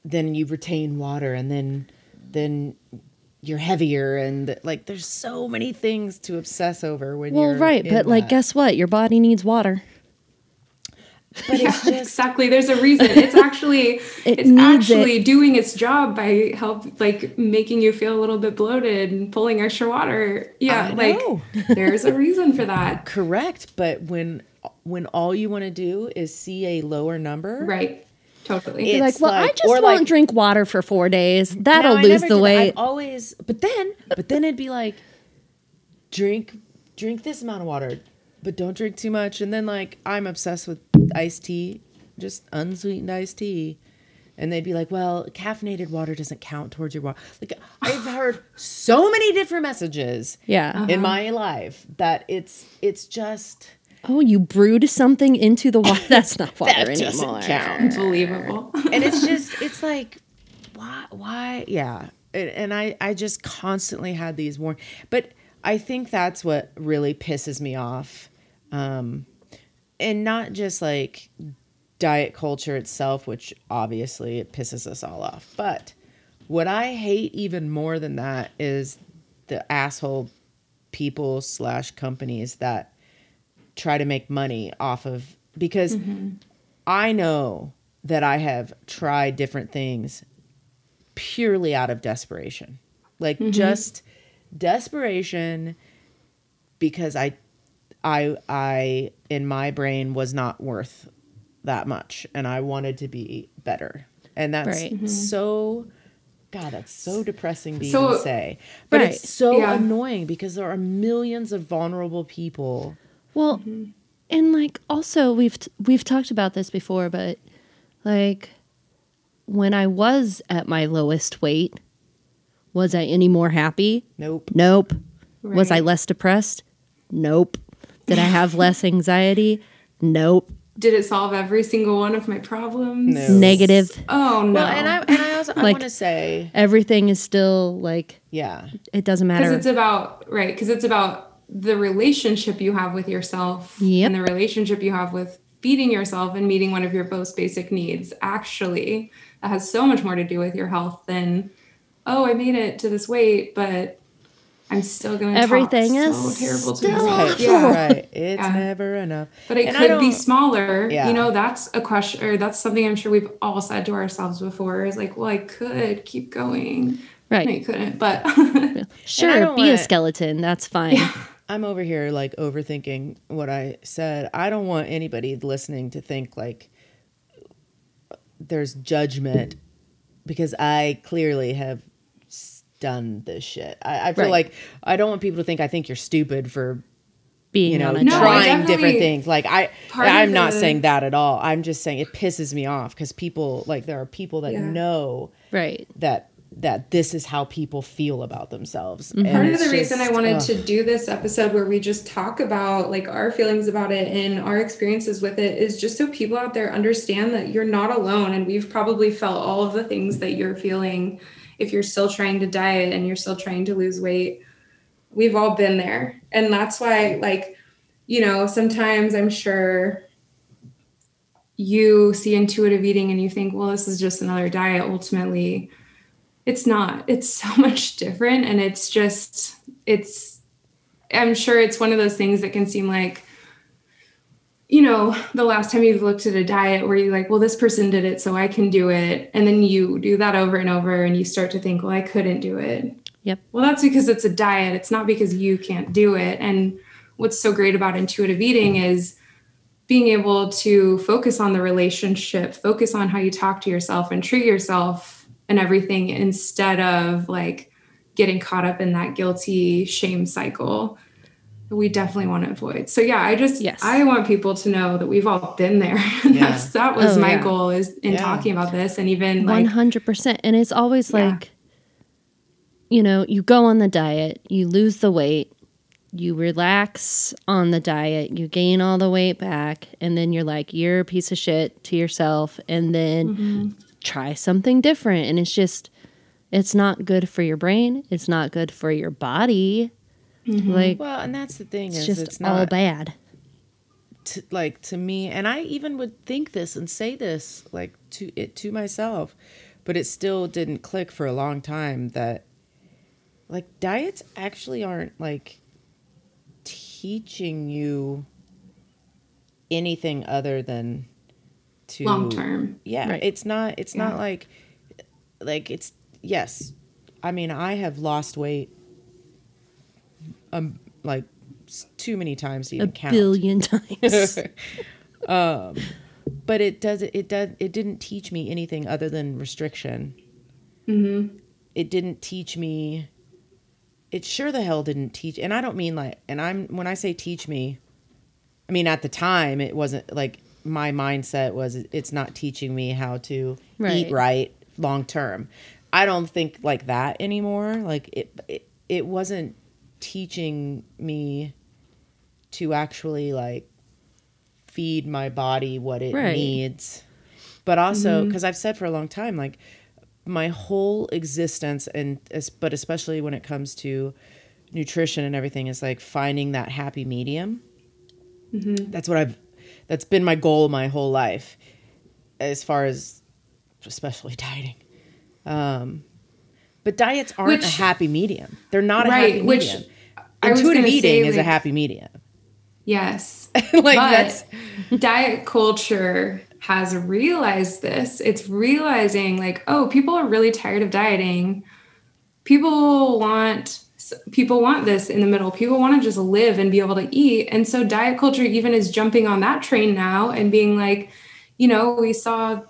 then you retain water and then then you're heavier and like there's so many things to obsess over when Well, you're right, but like guess what? Your body needs water. but yeah, it's just exactly. There's a reason. It's actually It it's needs actually doing its job by help like making you feel a little bit bloated and pulling extra water. Yeah, I like know. there's a reason for that. correct, but when when all you want to do is see a lower number, Right. Totally. It- You're like, well, I just won't like- drink water for four days. That'll I lose the did that. weight. Always, but then, but then it'd be like, drink, drink this amount of water, but don't drink too much. And then like, I'm obsessed with iced tea, just unsweetened iced tea. And they'd be like, well, caffeinated water doesn't count towards your water. Like, I've heard so many different messages yeah. in uh-huh. my life that it's, it's just, Oh, you brewed something into the water. That's not water That doesn't anymore. count. Unbelievable. and it's just it's like why why yeah and, and i i just constantly had these warn but i think that's what really pisses me off um and not just like diet culture itself which obviously it pisses us all off but what i hate even more than that is the asshole people slash companies that try to make money off of because I know that I have tried different things purely out of desperation. like just desperation because I I I in my brain was not worth that much and I wanted to be better. And that's Right. Mm-hmm. so God, that's so depressing to So- even say. But Right. it's so Yeah. annoying because there are millions of vulnerable people. Well, mm-hmm. and like also we've we've talked about this before, but like when I was at my lowest weight, was I any more happy? Nope. Nope. Was I less depressed? Nope. Did I have less anxiety? Nope. Did it solve every single one of my problems? No. Negative. Oh no. Well, and I and I also I Like- want to say, Everything is still like yeah, it doesn't matter because it's about right because it's about the relationship you have with yourself Yep. and the relationship you have with feeding yourself and meeting one of your most basic needs actually that has so much more to do with your health than oh i made it to this weight but i'm still going to Everything talk is so terrible to still myself right, yeah right. It's Yeah. never enough. but it And could be smaller Yeah. you know that's a question or that's something i'm sure we've all said to ourselves before is like well i could keep going Right. no, you couldn't but sure, be a wanna- skeleton. That's fine. I'm over here like overthinking what I said. I don't want anybody listening to think like there's judgment because I clearly have s- done this shit. I, I feel Right. like I don't want people to think I think you're stupid for Being you know on a No, trying different things. Like I, I'm not the- saying that at all. I'm just saying it pisses me off because people like there are people that Yeah. know Right. that that this is how people feel about themselves. Mm-hmm. And part of it's the reason I wanted ugh. to do this episode where we just talk about like our feelings about it and our experiences with it is just so people out there understand that you're not alone and we've probably felt all of the things that you're feeling if you're still trying to diet and you're still trying to lose weight. We've all been there. And that's why like you know, sometimes I'm sure you see intuitive eating and you think, well, this is just another diet. Ultimately, it's not. It's so much different. And it's just, it's, I'm sure it's one of those things that can seem like, you know, the last time you've looked at a diet where you're like, well, this person did it, so I can do it. And then you do that over and over and you start to think, well, I couldn't do it. Yep. Well, that's because it's a diet. It's not because you can't do it. And what's so great about intuitive eating is being able to focus on the relationship, focus on how you talk to yourself and treat yourself and everything instead of like getting caught up in that guilty shame cycle we definitely want to avoid. So yeah, I just Yes. I want people to know that we've all been there. Yeah. that's that was Oh, my yeah. goal is in Yeah. talking about this and even like hundred percent. And it's always Yeah. like, you know, you go on the diet, you lose the weight, you relax on the diet, you gain all the weight back, and then you're like, you're a piece of shit to yourself, and then Mm-hmm. try something different. And it's just, it's not good for your brain. It's not good for your body. Mm-hmm. Like, Well, and that's the thing it's is just it's all not bad. to, like to me and i even would think this and say this like to it to myself but it still didn't click for a long time that like diets actually aren't like teaching you anything other than to long term. yeah Right. it's not it's Yeah. not like like it's yes i mean i have lost weight um like too many times to A even count billion times. but it does it does it didn't teach me anything other than restriction Mm-hmm. it didn't teach me it sure the hell didn't teach and i don't mean like and i'm when i say teach me i mean at the time it wasn't like my mindset was it's not teaching me how to eat Right. right long term i don't think like that anymore like it it, it wasn't teaching me to actually like feed my body what it Right. needs. But also because i've said for a long time like my whole existence and but especially when it comes to nutrition and everything is like finding that happy medium. That's what i've that's been my goal my whole life as far as especially dieting. Um but diets aren't a happy medium they're not a happy which medium intuitive eating say, is a happy medium Yes. like but that's diet culture has realized this. It's realizing like, oh, people are really tired of dieting. people want people want this in the middle. People want to just live and be able to eat. And so diet culture even is jumping on that train now and being like, you know, we saw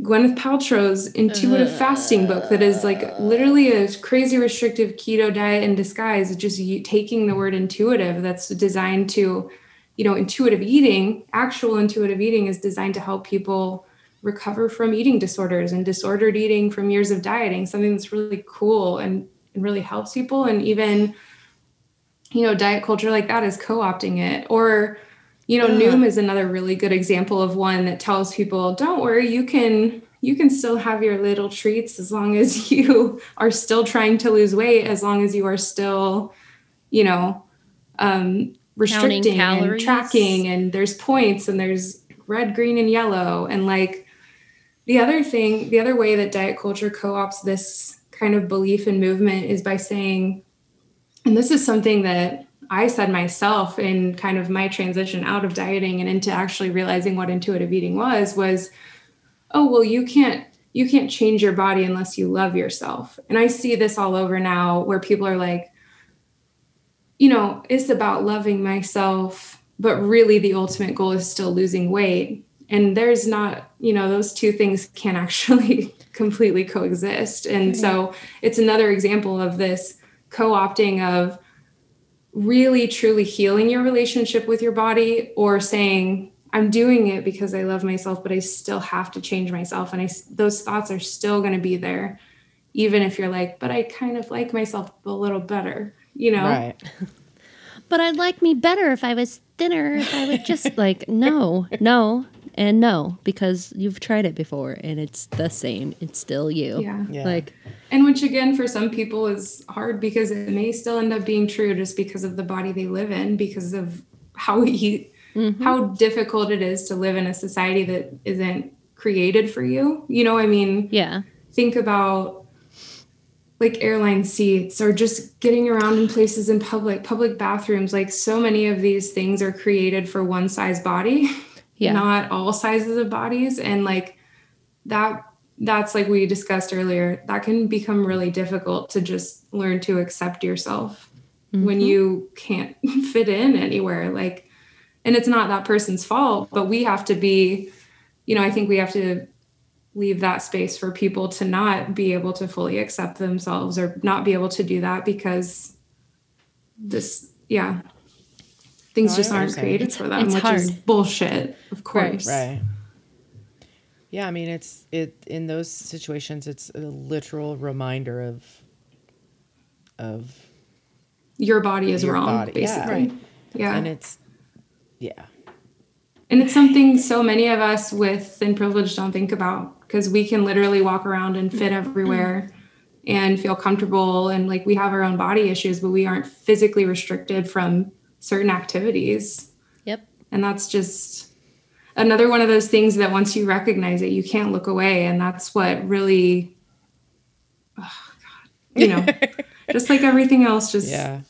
Gwyneth Paltrow's intuitive uh, fasting book that is like literally a crazy restrictive keto diet in disguise, just taking the word intuitive that's designed to, you know, intuitive eating, actual intuitive eating is designed to help people recover from eating disorders and disordered eating from years of dieting, something that's really cool and, and really helps people. And even, you know, diet culture like that is co opting it. Or, you know, yeah. Noom is another really good example of one that tells people, don't worry, you can you can still have your little treats as long as you are still trying to lose weight, as long as you are still, you know, um, restricting and tracking, and there's points and there's red, green, and yellow. And like the other thing, the other way that diet culture co opts this kind of belief and movement is by saying, and this is something that I said myself in kind of my transition out of dieting and into actually realizing what intuitive eating was was oh well you can't you can't change your body unless you love yourself. And I see this all over now where people are like you know, it's about loving myself, but really the ultimate goal is still losing weight. And there's not, you know, those two things can actually completely coexist. And so it's another example of this co-opting of really truly healing your relationship with your body or saying i'm doing it because i love myself but i still have to change myself. And i those thoughts are still going to be there even if you're like but i kind of like myself a little better you know? Right. But i'd like me better if i was thinner if i would just like no no and no because you've tried it before and it's the same. It's still you. Yeah, yeah. like and which again for some people is hard because it may still end up being true just because of the body they live in because of how we eat mm-hmm. how difficult it is to live in a society that isn't created for you. You know i mean? Yeah. Think about like airline seats or just getting around in places in public public bathrooms. Like so many of these things are created for one size body yeah. not all sizes of bodies and like that that's like we discussed earlier that can become really difficult to just learn to accept yourself mm-hmm. when you can't fit in anywhere like and it's not that person's fault but we have to be you know i think we have to leave that space for people to not be able to fully accept themselves or not be able to do that because this yeah things no, just aren't created it's, for them, which hard. is bullshit, of course. Right. right. Yeah, I mean it's it in those situations it's a literal reminder of of your body is your wrong, body. basically. Yeah, right. yeah. And it's yeah. And it's something so many of us with thin privilege don't think about because we can literally walk around and fit everywhere and feel comfortable and like we have our own body issues, but we aren't physically restricted from certain activities. Yep. And that's just another one of those things that once you recognize it, you can't look away. And that's what really, oh God, you know, just like everything else, just yeah.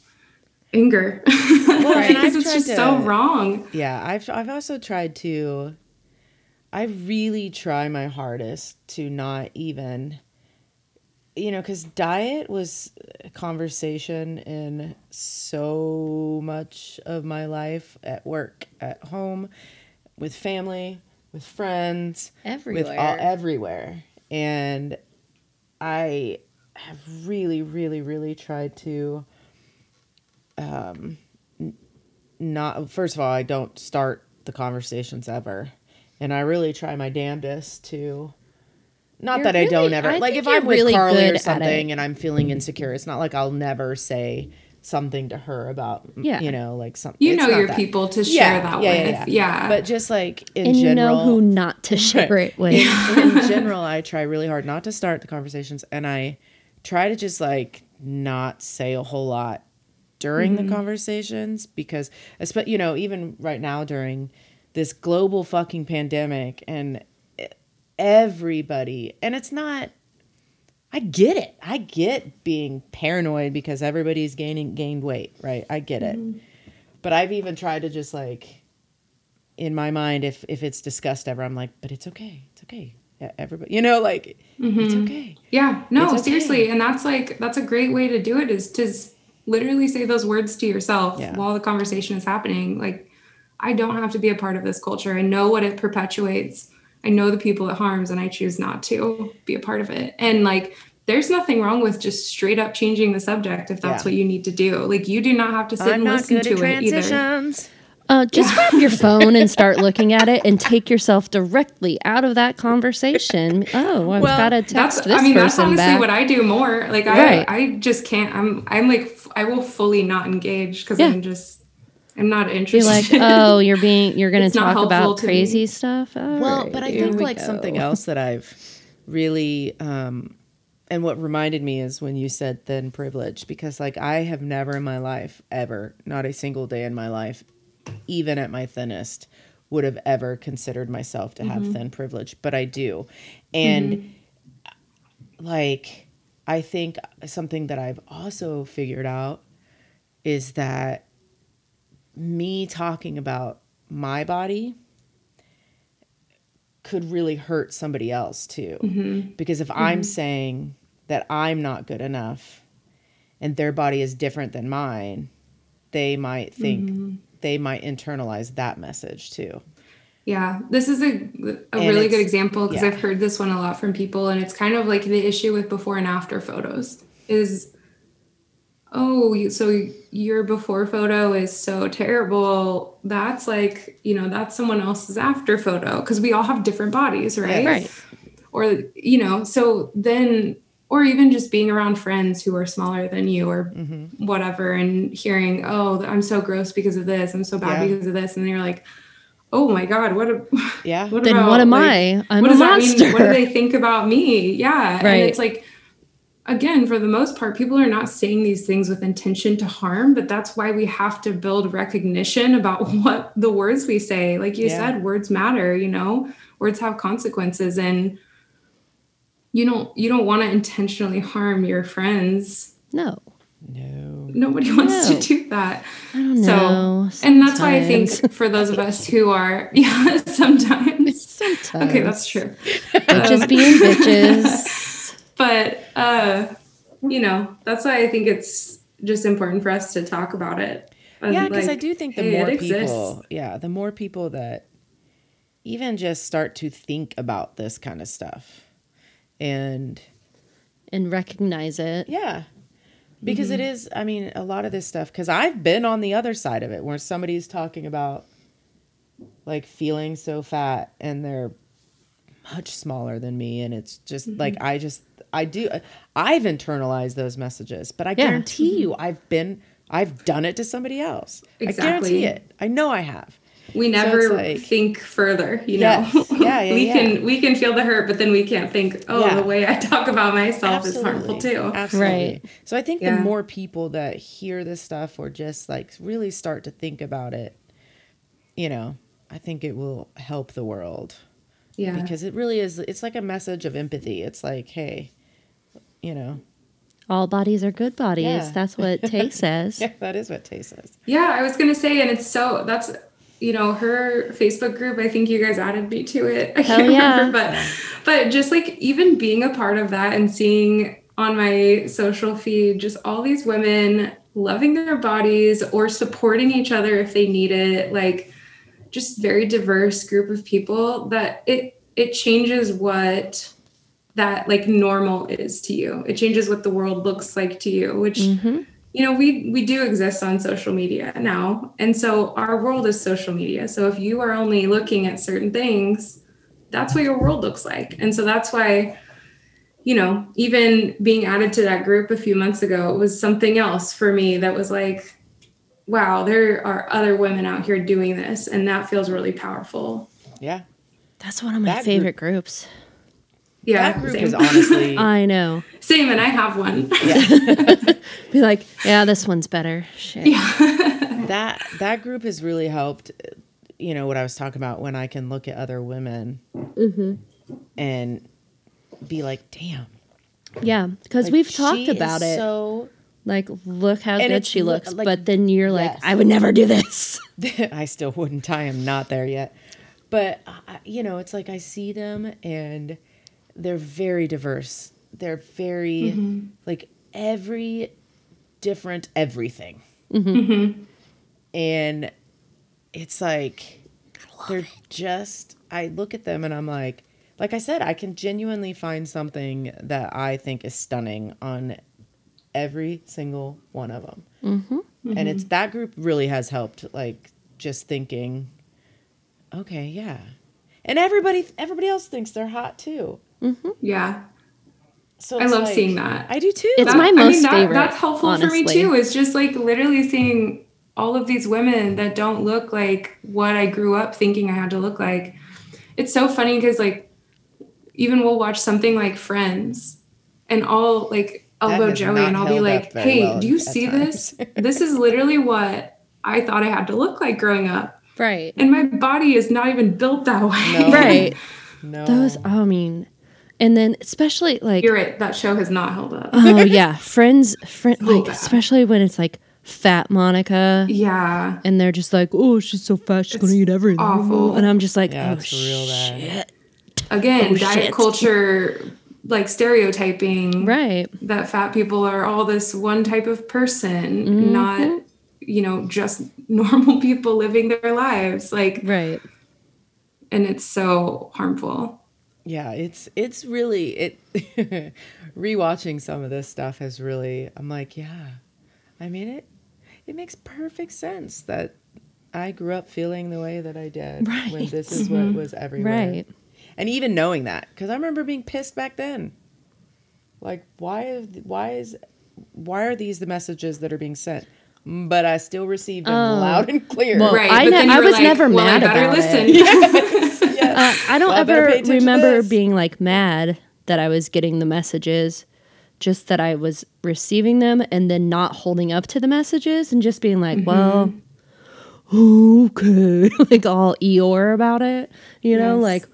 anger. Well, because it's just to, so wrong. Yeah. I've, I've also tried to, I really try my hardest to not even you know, because diet was a conversation in so much of my life at work, at home, with family, with friends, everywhere, with all, everywhere. And I have really, really, really tried to, um, not. First of all, I don't start the conversations ever, and I really try my damnedest to not you're that really, I don't ever I like if I'm with really Carly or something and I'm feeling insecure. It's not like I'll never say something to her about yeah. you know like something you know your that. people to share yeah, that yeah, with yeah, yeah, but just like in and general you know who not to share it with in, in general i try really hard not to start the conversations and i try to just like not say a whole lot during mm-hmm. the conversations because especially you know even right now during this global fucking pandemic and everybody. And it's not I get it. I get being paranoid because everybody's gaining gained weight, right? I get it. Mm-hmm. But I've even tried to just like in my mind if if it's discussed ever, I'm like, but it's okay. It's okay. yeah, everybody, you know, like it's okay. Yeah, no, okay. seriously. And that's like, that's a great way to do it is to literally say those words to yourself Yeah. while the conversation is happening. Like, I don't have to be a part of this culture. I know what it perpetuates. I know the people it harms, and I choose not to be a part of it. And like, there's nothing wrong with just straight up changing the subject if that's Yeah. what you need to do. Like, you do not have to sit I'm and not listen good to at it either. transitions. Uh, just grab your phone and start looking at it and take yourself directly out of that conversation. Oh, I've Well, got to That's, text this I mean, that's person honestly back. what I do more. Like, Right. I, I just can't. I'm, I'm like, f- I will fully not engage because Yeah. I'm just, I'm not interested. Be interested. like, oh, you're being, you're going to talk about to me. crazy stuff. Well, All but I think we like go. something else that I've really um and what reminded me is when you said thin privilege because like I have never in my life ever not a single day in my life even at my thinnest would have ever considered myself to have thin privilege but I do. And like I think something that I've also figured out is that me talking about my body could really hurt somebody else too. Mm-hmm. Because if I'm mm-hmm. saying that I'm not good enough and their body is different than mine, they might think mm-hmm. they might internalize that message too. Yeah, this is a, a And really good example because yeah. I've heard this one a lot from people, and it's kind of like the issue with before and after photos is, oh, so your before photo is so terrible. That's like, you know, that's someone else's after photo because we all have different bodies, right? Right. Or, you know, so then, or even just being around friends who are smaller than you or Mm-hmm. whatever and hearing, oh, I'm so gross because of this, I'm so bad Yeah. because of this. And then you're like, oh my God, what a, Yeah. what Then what am I? I'm what a does that mean? monster. What do they think about me? Yeah. Right. And it's like, again, for the most part, people are not saying these things with intention to harm, but that's why we have to build recognition about what the words we say. Like you Yeah. said, words matter, you know, words have consequences and you don't you don't want to intentionally harm your friends. No. No. Nobody wants No. to do that. I don't So, know. and that's why I think for those of us who are, yeah, sometimes. Sometimes. Okay, that's true. Bitches um, being bitches. But uh you know that's why i think it's just important for us to talk about it And, Yeah, because I do think the hey, it more exists. people, yeah, the more people that even just start to think about this kind of stuff, and and recognize it. yeah, because it Mm-hmm. is. I mean, a lot of this stuff. Because I've been on the other side of it, where somebody's talking about like feeling so fat, and they're much smaller than me, and it's just Mm-hmm. like I just I do. I've internalized those messages, but I Yeah. guarantee you, I've been. I've done it to somebody else. I Exactly. guarantee it. I know I have. we never it's like- think further you Yes. know Yeah, yeah, we yeah. can we can feel the hurt but then we can't think oh Yeah. the way i talk about myself is harmful too Absolutely. Right. So I think the more people that hear this stuff or just like really start to think about it, you know, I think it will help the world yeah because it really is. It's like a message of empathy. It's like, hey, you know, All bodies are good bodies. Yeah. That's what Tay says. yeah, that is what Tay says. yeah i was gonna say and it's so that's you know her facebook group i think you guys added me to it i can't yeah. remember but but just like even being a part of that and seeing on my social feed just all these women loving their bodies or supporting each other if they need it like just very diverse group of people that it it changes what that like normal is to you. It changes what the world looks like to you which Mhm. you know we we do exist on social media now. And so our world is social media. So if you are only looking at certain things that's what your world looks like. And so that's why you know even being added to that group a few months ago it was something else for me that was like wow there are other women out here doing this. And that feels really powerful. Yeah, That's one of my That group- favorite groups. Yeah that group same. is honestly. I know. same and i have one Be like, yeah, this one's better. Shit. that that group has really helped you know what i was talking about when i can look at other women Mm-hmm. and be like damn Yeah, because like, we've she talked is about it. so like, look how good she looks. like- but then you're like, I would never do this. i still wouldn't i am not there yet but I, you know it's like i see them and they're very diverse. They're very mm-hmm. like every different everything. Mm-hmm. And it's like they're just I look at them and I'm like like I said, I can genuinely find something that I think is stunning on every single one of them. Mm-hmm. And it's mm-hmm. that group really has helped like just thinking okay, yeah. And everybody everybody else thinks they're hot too. Mm-hmm. Yeah. So I love like- seeing that. I do too. It's my most that, favorite, That's helpful for me too. It's just like literally seeing all of these women that don't look like what I grew up thinking I had to look like. It's so funny because like even we'll watch something like Friends and I'll like elbow Joey and I'll be like, hey, well do you see times." this? this is literally what I thought I had to look like growing up. Right. And my body is not even built that way. No. Right. no. Those, oh, I mean, and then especially like, You're right. That show has not held up. oh yeah, friends, friend, like bad. especially when it's like fat Monica, yeah. and they're just like, oh, she's so fat, she's gonna eat everything, awful. and I'm just like, Yeah, oh it's real bad. shit, Again, Oh, diet shit. culture, like stereotyping. right, that fat people are all this one type of person, Mm-hmm. not, you know, just normal people living their lives. Like, right, and it's so harmful. Yeah, it's it's really it rewatching some of this stuff has really I'm like, yeah. I mean it it makes perfect sense that I grew up feeling the way that I did when Right. this is what was everywhere. right, And even knowing that cuz I remember being pissed back then. Like why why is why are these the messages that are being sent? But I still received them Oh. loud and clear. Well, Right. I ne- I was like, never well, mad better about listen. Yes, yes. Uh, I don't Well, ever pay attention to remember being like mad that I was getting the messages, just that I was receiving them and then not holding up to the messages and just being like, Mm-hmm. well, okay, like all Eeyore about it, you know, like,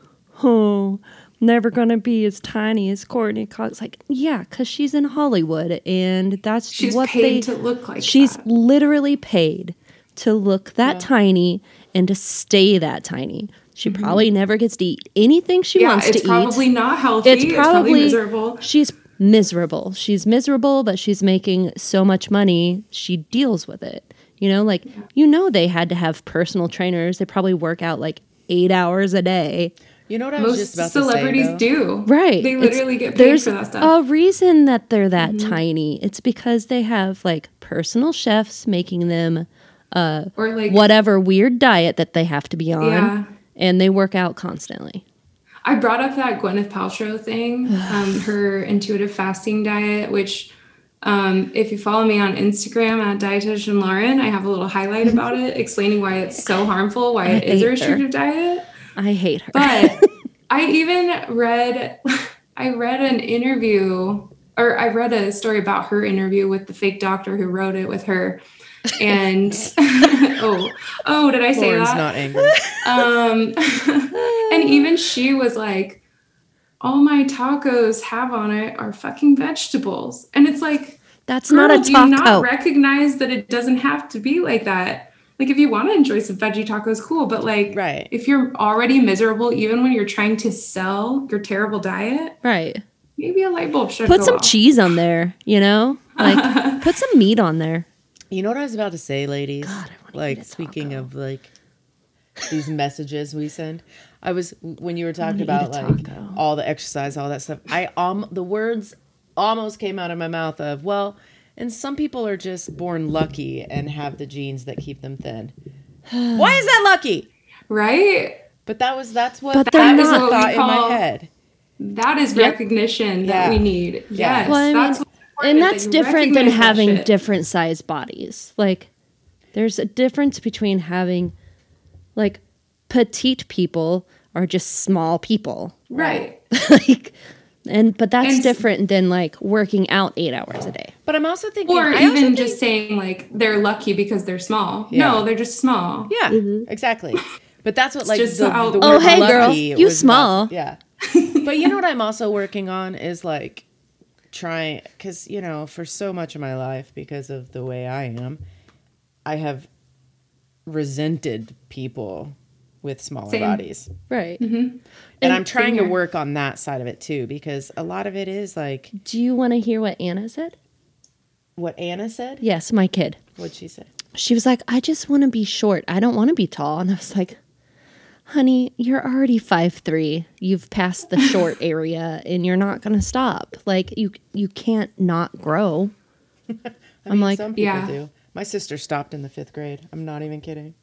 oh, never gonna be as tiny as Courteney Cox. Like, yeah, because she's in Hollywood and that's She's what paid they. to look like she's that. literally paid to look that tiny and to stay that tiny. She probably never gets to eat anything she Mm-hmm. Yeah, wants it's to probably not healthy. It's It's probably, probably, miserable. She's miserable. She's miserable, but she's making so much money. She deals with it. You know, like you know, they had to have personal trainers. They probably work out like eight hours a day. You know what I was Most just about celebrities to say, though? do. Right. They It's- literally get paid there's for that stuff. Mm-hmm. a reason that they're that tiny. It's because they have like personal chefs making them or like whatever weird diet that they have to be on. Yeah. And they work out constantly. I brought up that Gwyneth Paltrow thing, um, her intuitive fasting diet, which um, if you follow me on Instagram at dietitian Lauren, I have a little highlight about it explaining why it's so harmful, why it is hate a her. restrictive diet. I hate her. But I even read I read an interview or I read a story about her interview with the fake doctor who wrote it with her. And oh, oh, did I say Lauren's that? not angry. Um, and even she was like, all my tacos have on it are fucking vegetables. And it's like, That's girl, not a taco. do you not recognize that it doesn't have to be like that? Like, if you want to enjoy some veggie tacos, cool. But like, Right. if you're already miserable, even when you're trying to sell your terrible diet, right. maybe a light bulb should Put go some off. cheese on there, you know? Like put some meat on there. You know what I was about to say, ladies? God, I wanna eat like a speaking taco. of like these messages we send. I was when you were talking about like all the exercise, all that stuff. I um the words almost came out of my mouth of well, and some people are just born lucky and have the genes that keep them thin. Why is that lucky? right? But that was that's what But that they're was not. a What we thought in call- my head. That is Yep. recognition that Yeah. we need. Yeah. Yes. Well, I mean, that's and that's that different than having shit. different size bodies. Like there's a difference between having like petite people are just small people. Right. like and but that's And- different than like working out 8 hours a day. But I'm also thinking Or I also even think- just saying like they're lucky because they're small. Yeah. No, they're just small. Yeah, Mm-hmm. exactly. But that's what like just the, how- the Oh, word hey, girl, lucky you small. about- yeah. but you know what I'm also working on is like trying because you know for so much of my life because of the way I am, I have resented people with smaller Same. bodies. Right. Mm-hmm. And, And I'm trying same to work on that side of it too because a lot of it is like Do you want to hear what Anna said? what Anna said. Yes, my kid. What'd she say? She was like, I just want to be short. I don't want to be tall. And I was like, honey, you're already five three. You've passed the short area and you're not going to stop. Like you you can't not grow. I I'm mean, like- some people Yeah. do. My sister stopped in the fifth grade. I'm not even kidding.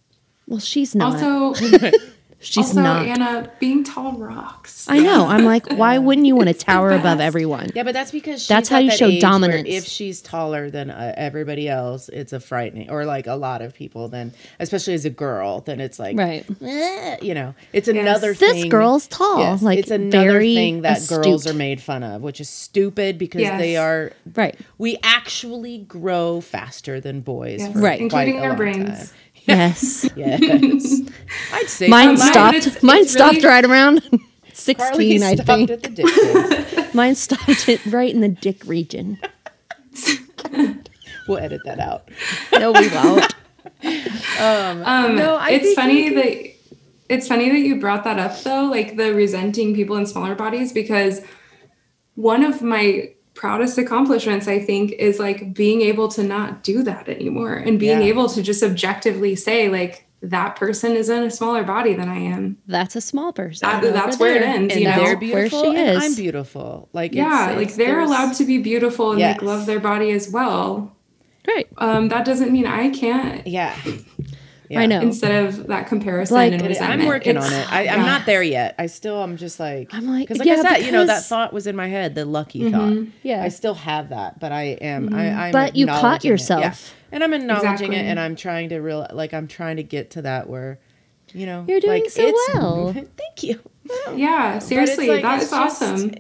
Well, she's not. Also, she's also not. Anna, being tall rocks. I know. I'm like, why wouldn't you want to tower above everyone? Yeah, but that's because she's That's how you that show dominance. If she's taller than uh, everybody else, it's a frightening, or like a lot of people. Then, especially as a girl, then it's like, Right. eh, you know, it's another. This thing, girl's tall. Yes, like it's another very thing that girls are made fun of, which is stupid because Yes. they are. Right. We actually grow faster than boys, Yes. for Right. quite Including a our long brains. time. Yes. Yes, I'd say Mine so. Mine- stopped. it's- mine it's stopped really- right around Carly 16, I stopped think. at the distance. Mine stopped it right in the dick region. we'll edit that out. No, we won't. Um, No, I it's think funny we that it's funny that you brought that up though, like the resenting people in smaller bodies, because one of my proudest accomplishments, I think, is like being able to not do that anymore and being Yeah. able to just objectively say, like, that person is in a smaller body than I am. That's a small person. That- that's where it ends, and you know? they're Where beautiful she and is. I'm beautiful. Like Yeah, it's, like it's- they're there's- allowed to be beautiful and Yes. like love their body as well. Right. Um, that doesn't mean I can't. Yeah. Yeah. I know. Instead of that comparison Like, and resentment. I'm working It's- on it. I, I'm not there yet. I still, I'm just like, I'm like, because like yeah, I said, you know, that thought was in my head, the lucky mm-hmm. thought. Yeah. I still have that, but I am, I, mm-hmm. I'm But you caught yourself. Yeah. And I'm acknowledging Exactly. it and I'm trying to real, like, I'm trying to get to that where, you know, You're doing like, so it's- well. Thank you. Yeah, seriously, like, that it's is just- awesome.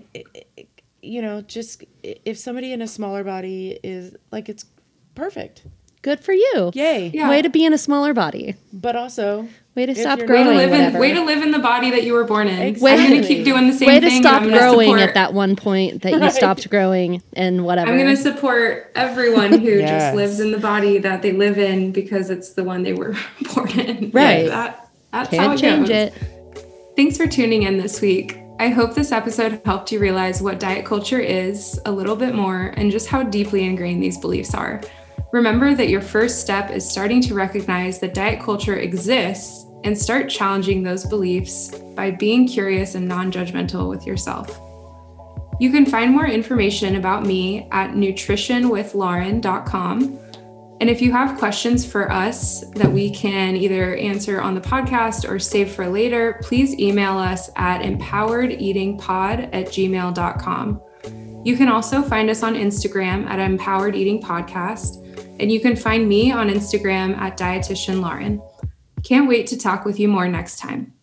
You know, just if somebody in a smaller body is like, it's perfect. Good for you. Yay. Yeah. Way to be in a smaller body. But also, Way to If stop you're Way not- to growing. live in whatever. way to live in the body that you were born in. I'm Exactly. gonna keep doing the same Way to thing. but stop growing support- at that one point that you Right. stopped growing and whatever. I'm gonna support everyone who Yes. just lives in the body that they live in because it's the one they were born in. Right. Like, that, that's how Can't it change goes. it. Thanks for tuning in this week. I hope this episode helped you realize what diet culture is a little bit more and just how deeply ingrained these beliefs are. Remember that your first step is starting to recognize that diet culture exists and start challenging those beliefs by being curious and non judgmental with yourself. You can find more information about me at nutritionwithlauren.com. And if you have questions for us that we can either answer on the podcast or save for later, please email us at empoweredeatingpod at gmail.com. You can also find us on Instagram at Empowered Eating Podcast, and you can find me on Instagram at Dietitian Lauren. Can't wait to talk with you more next time.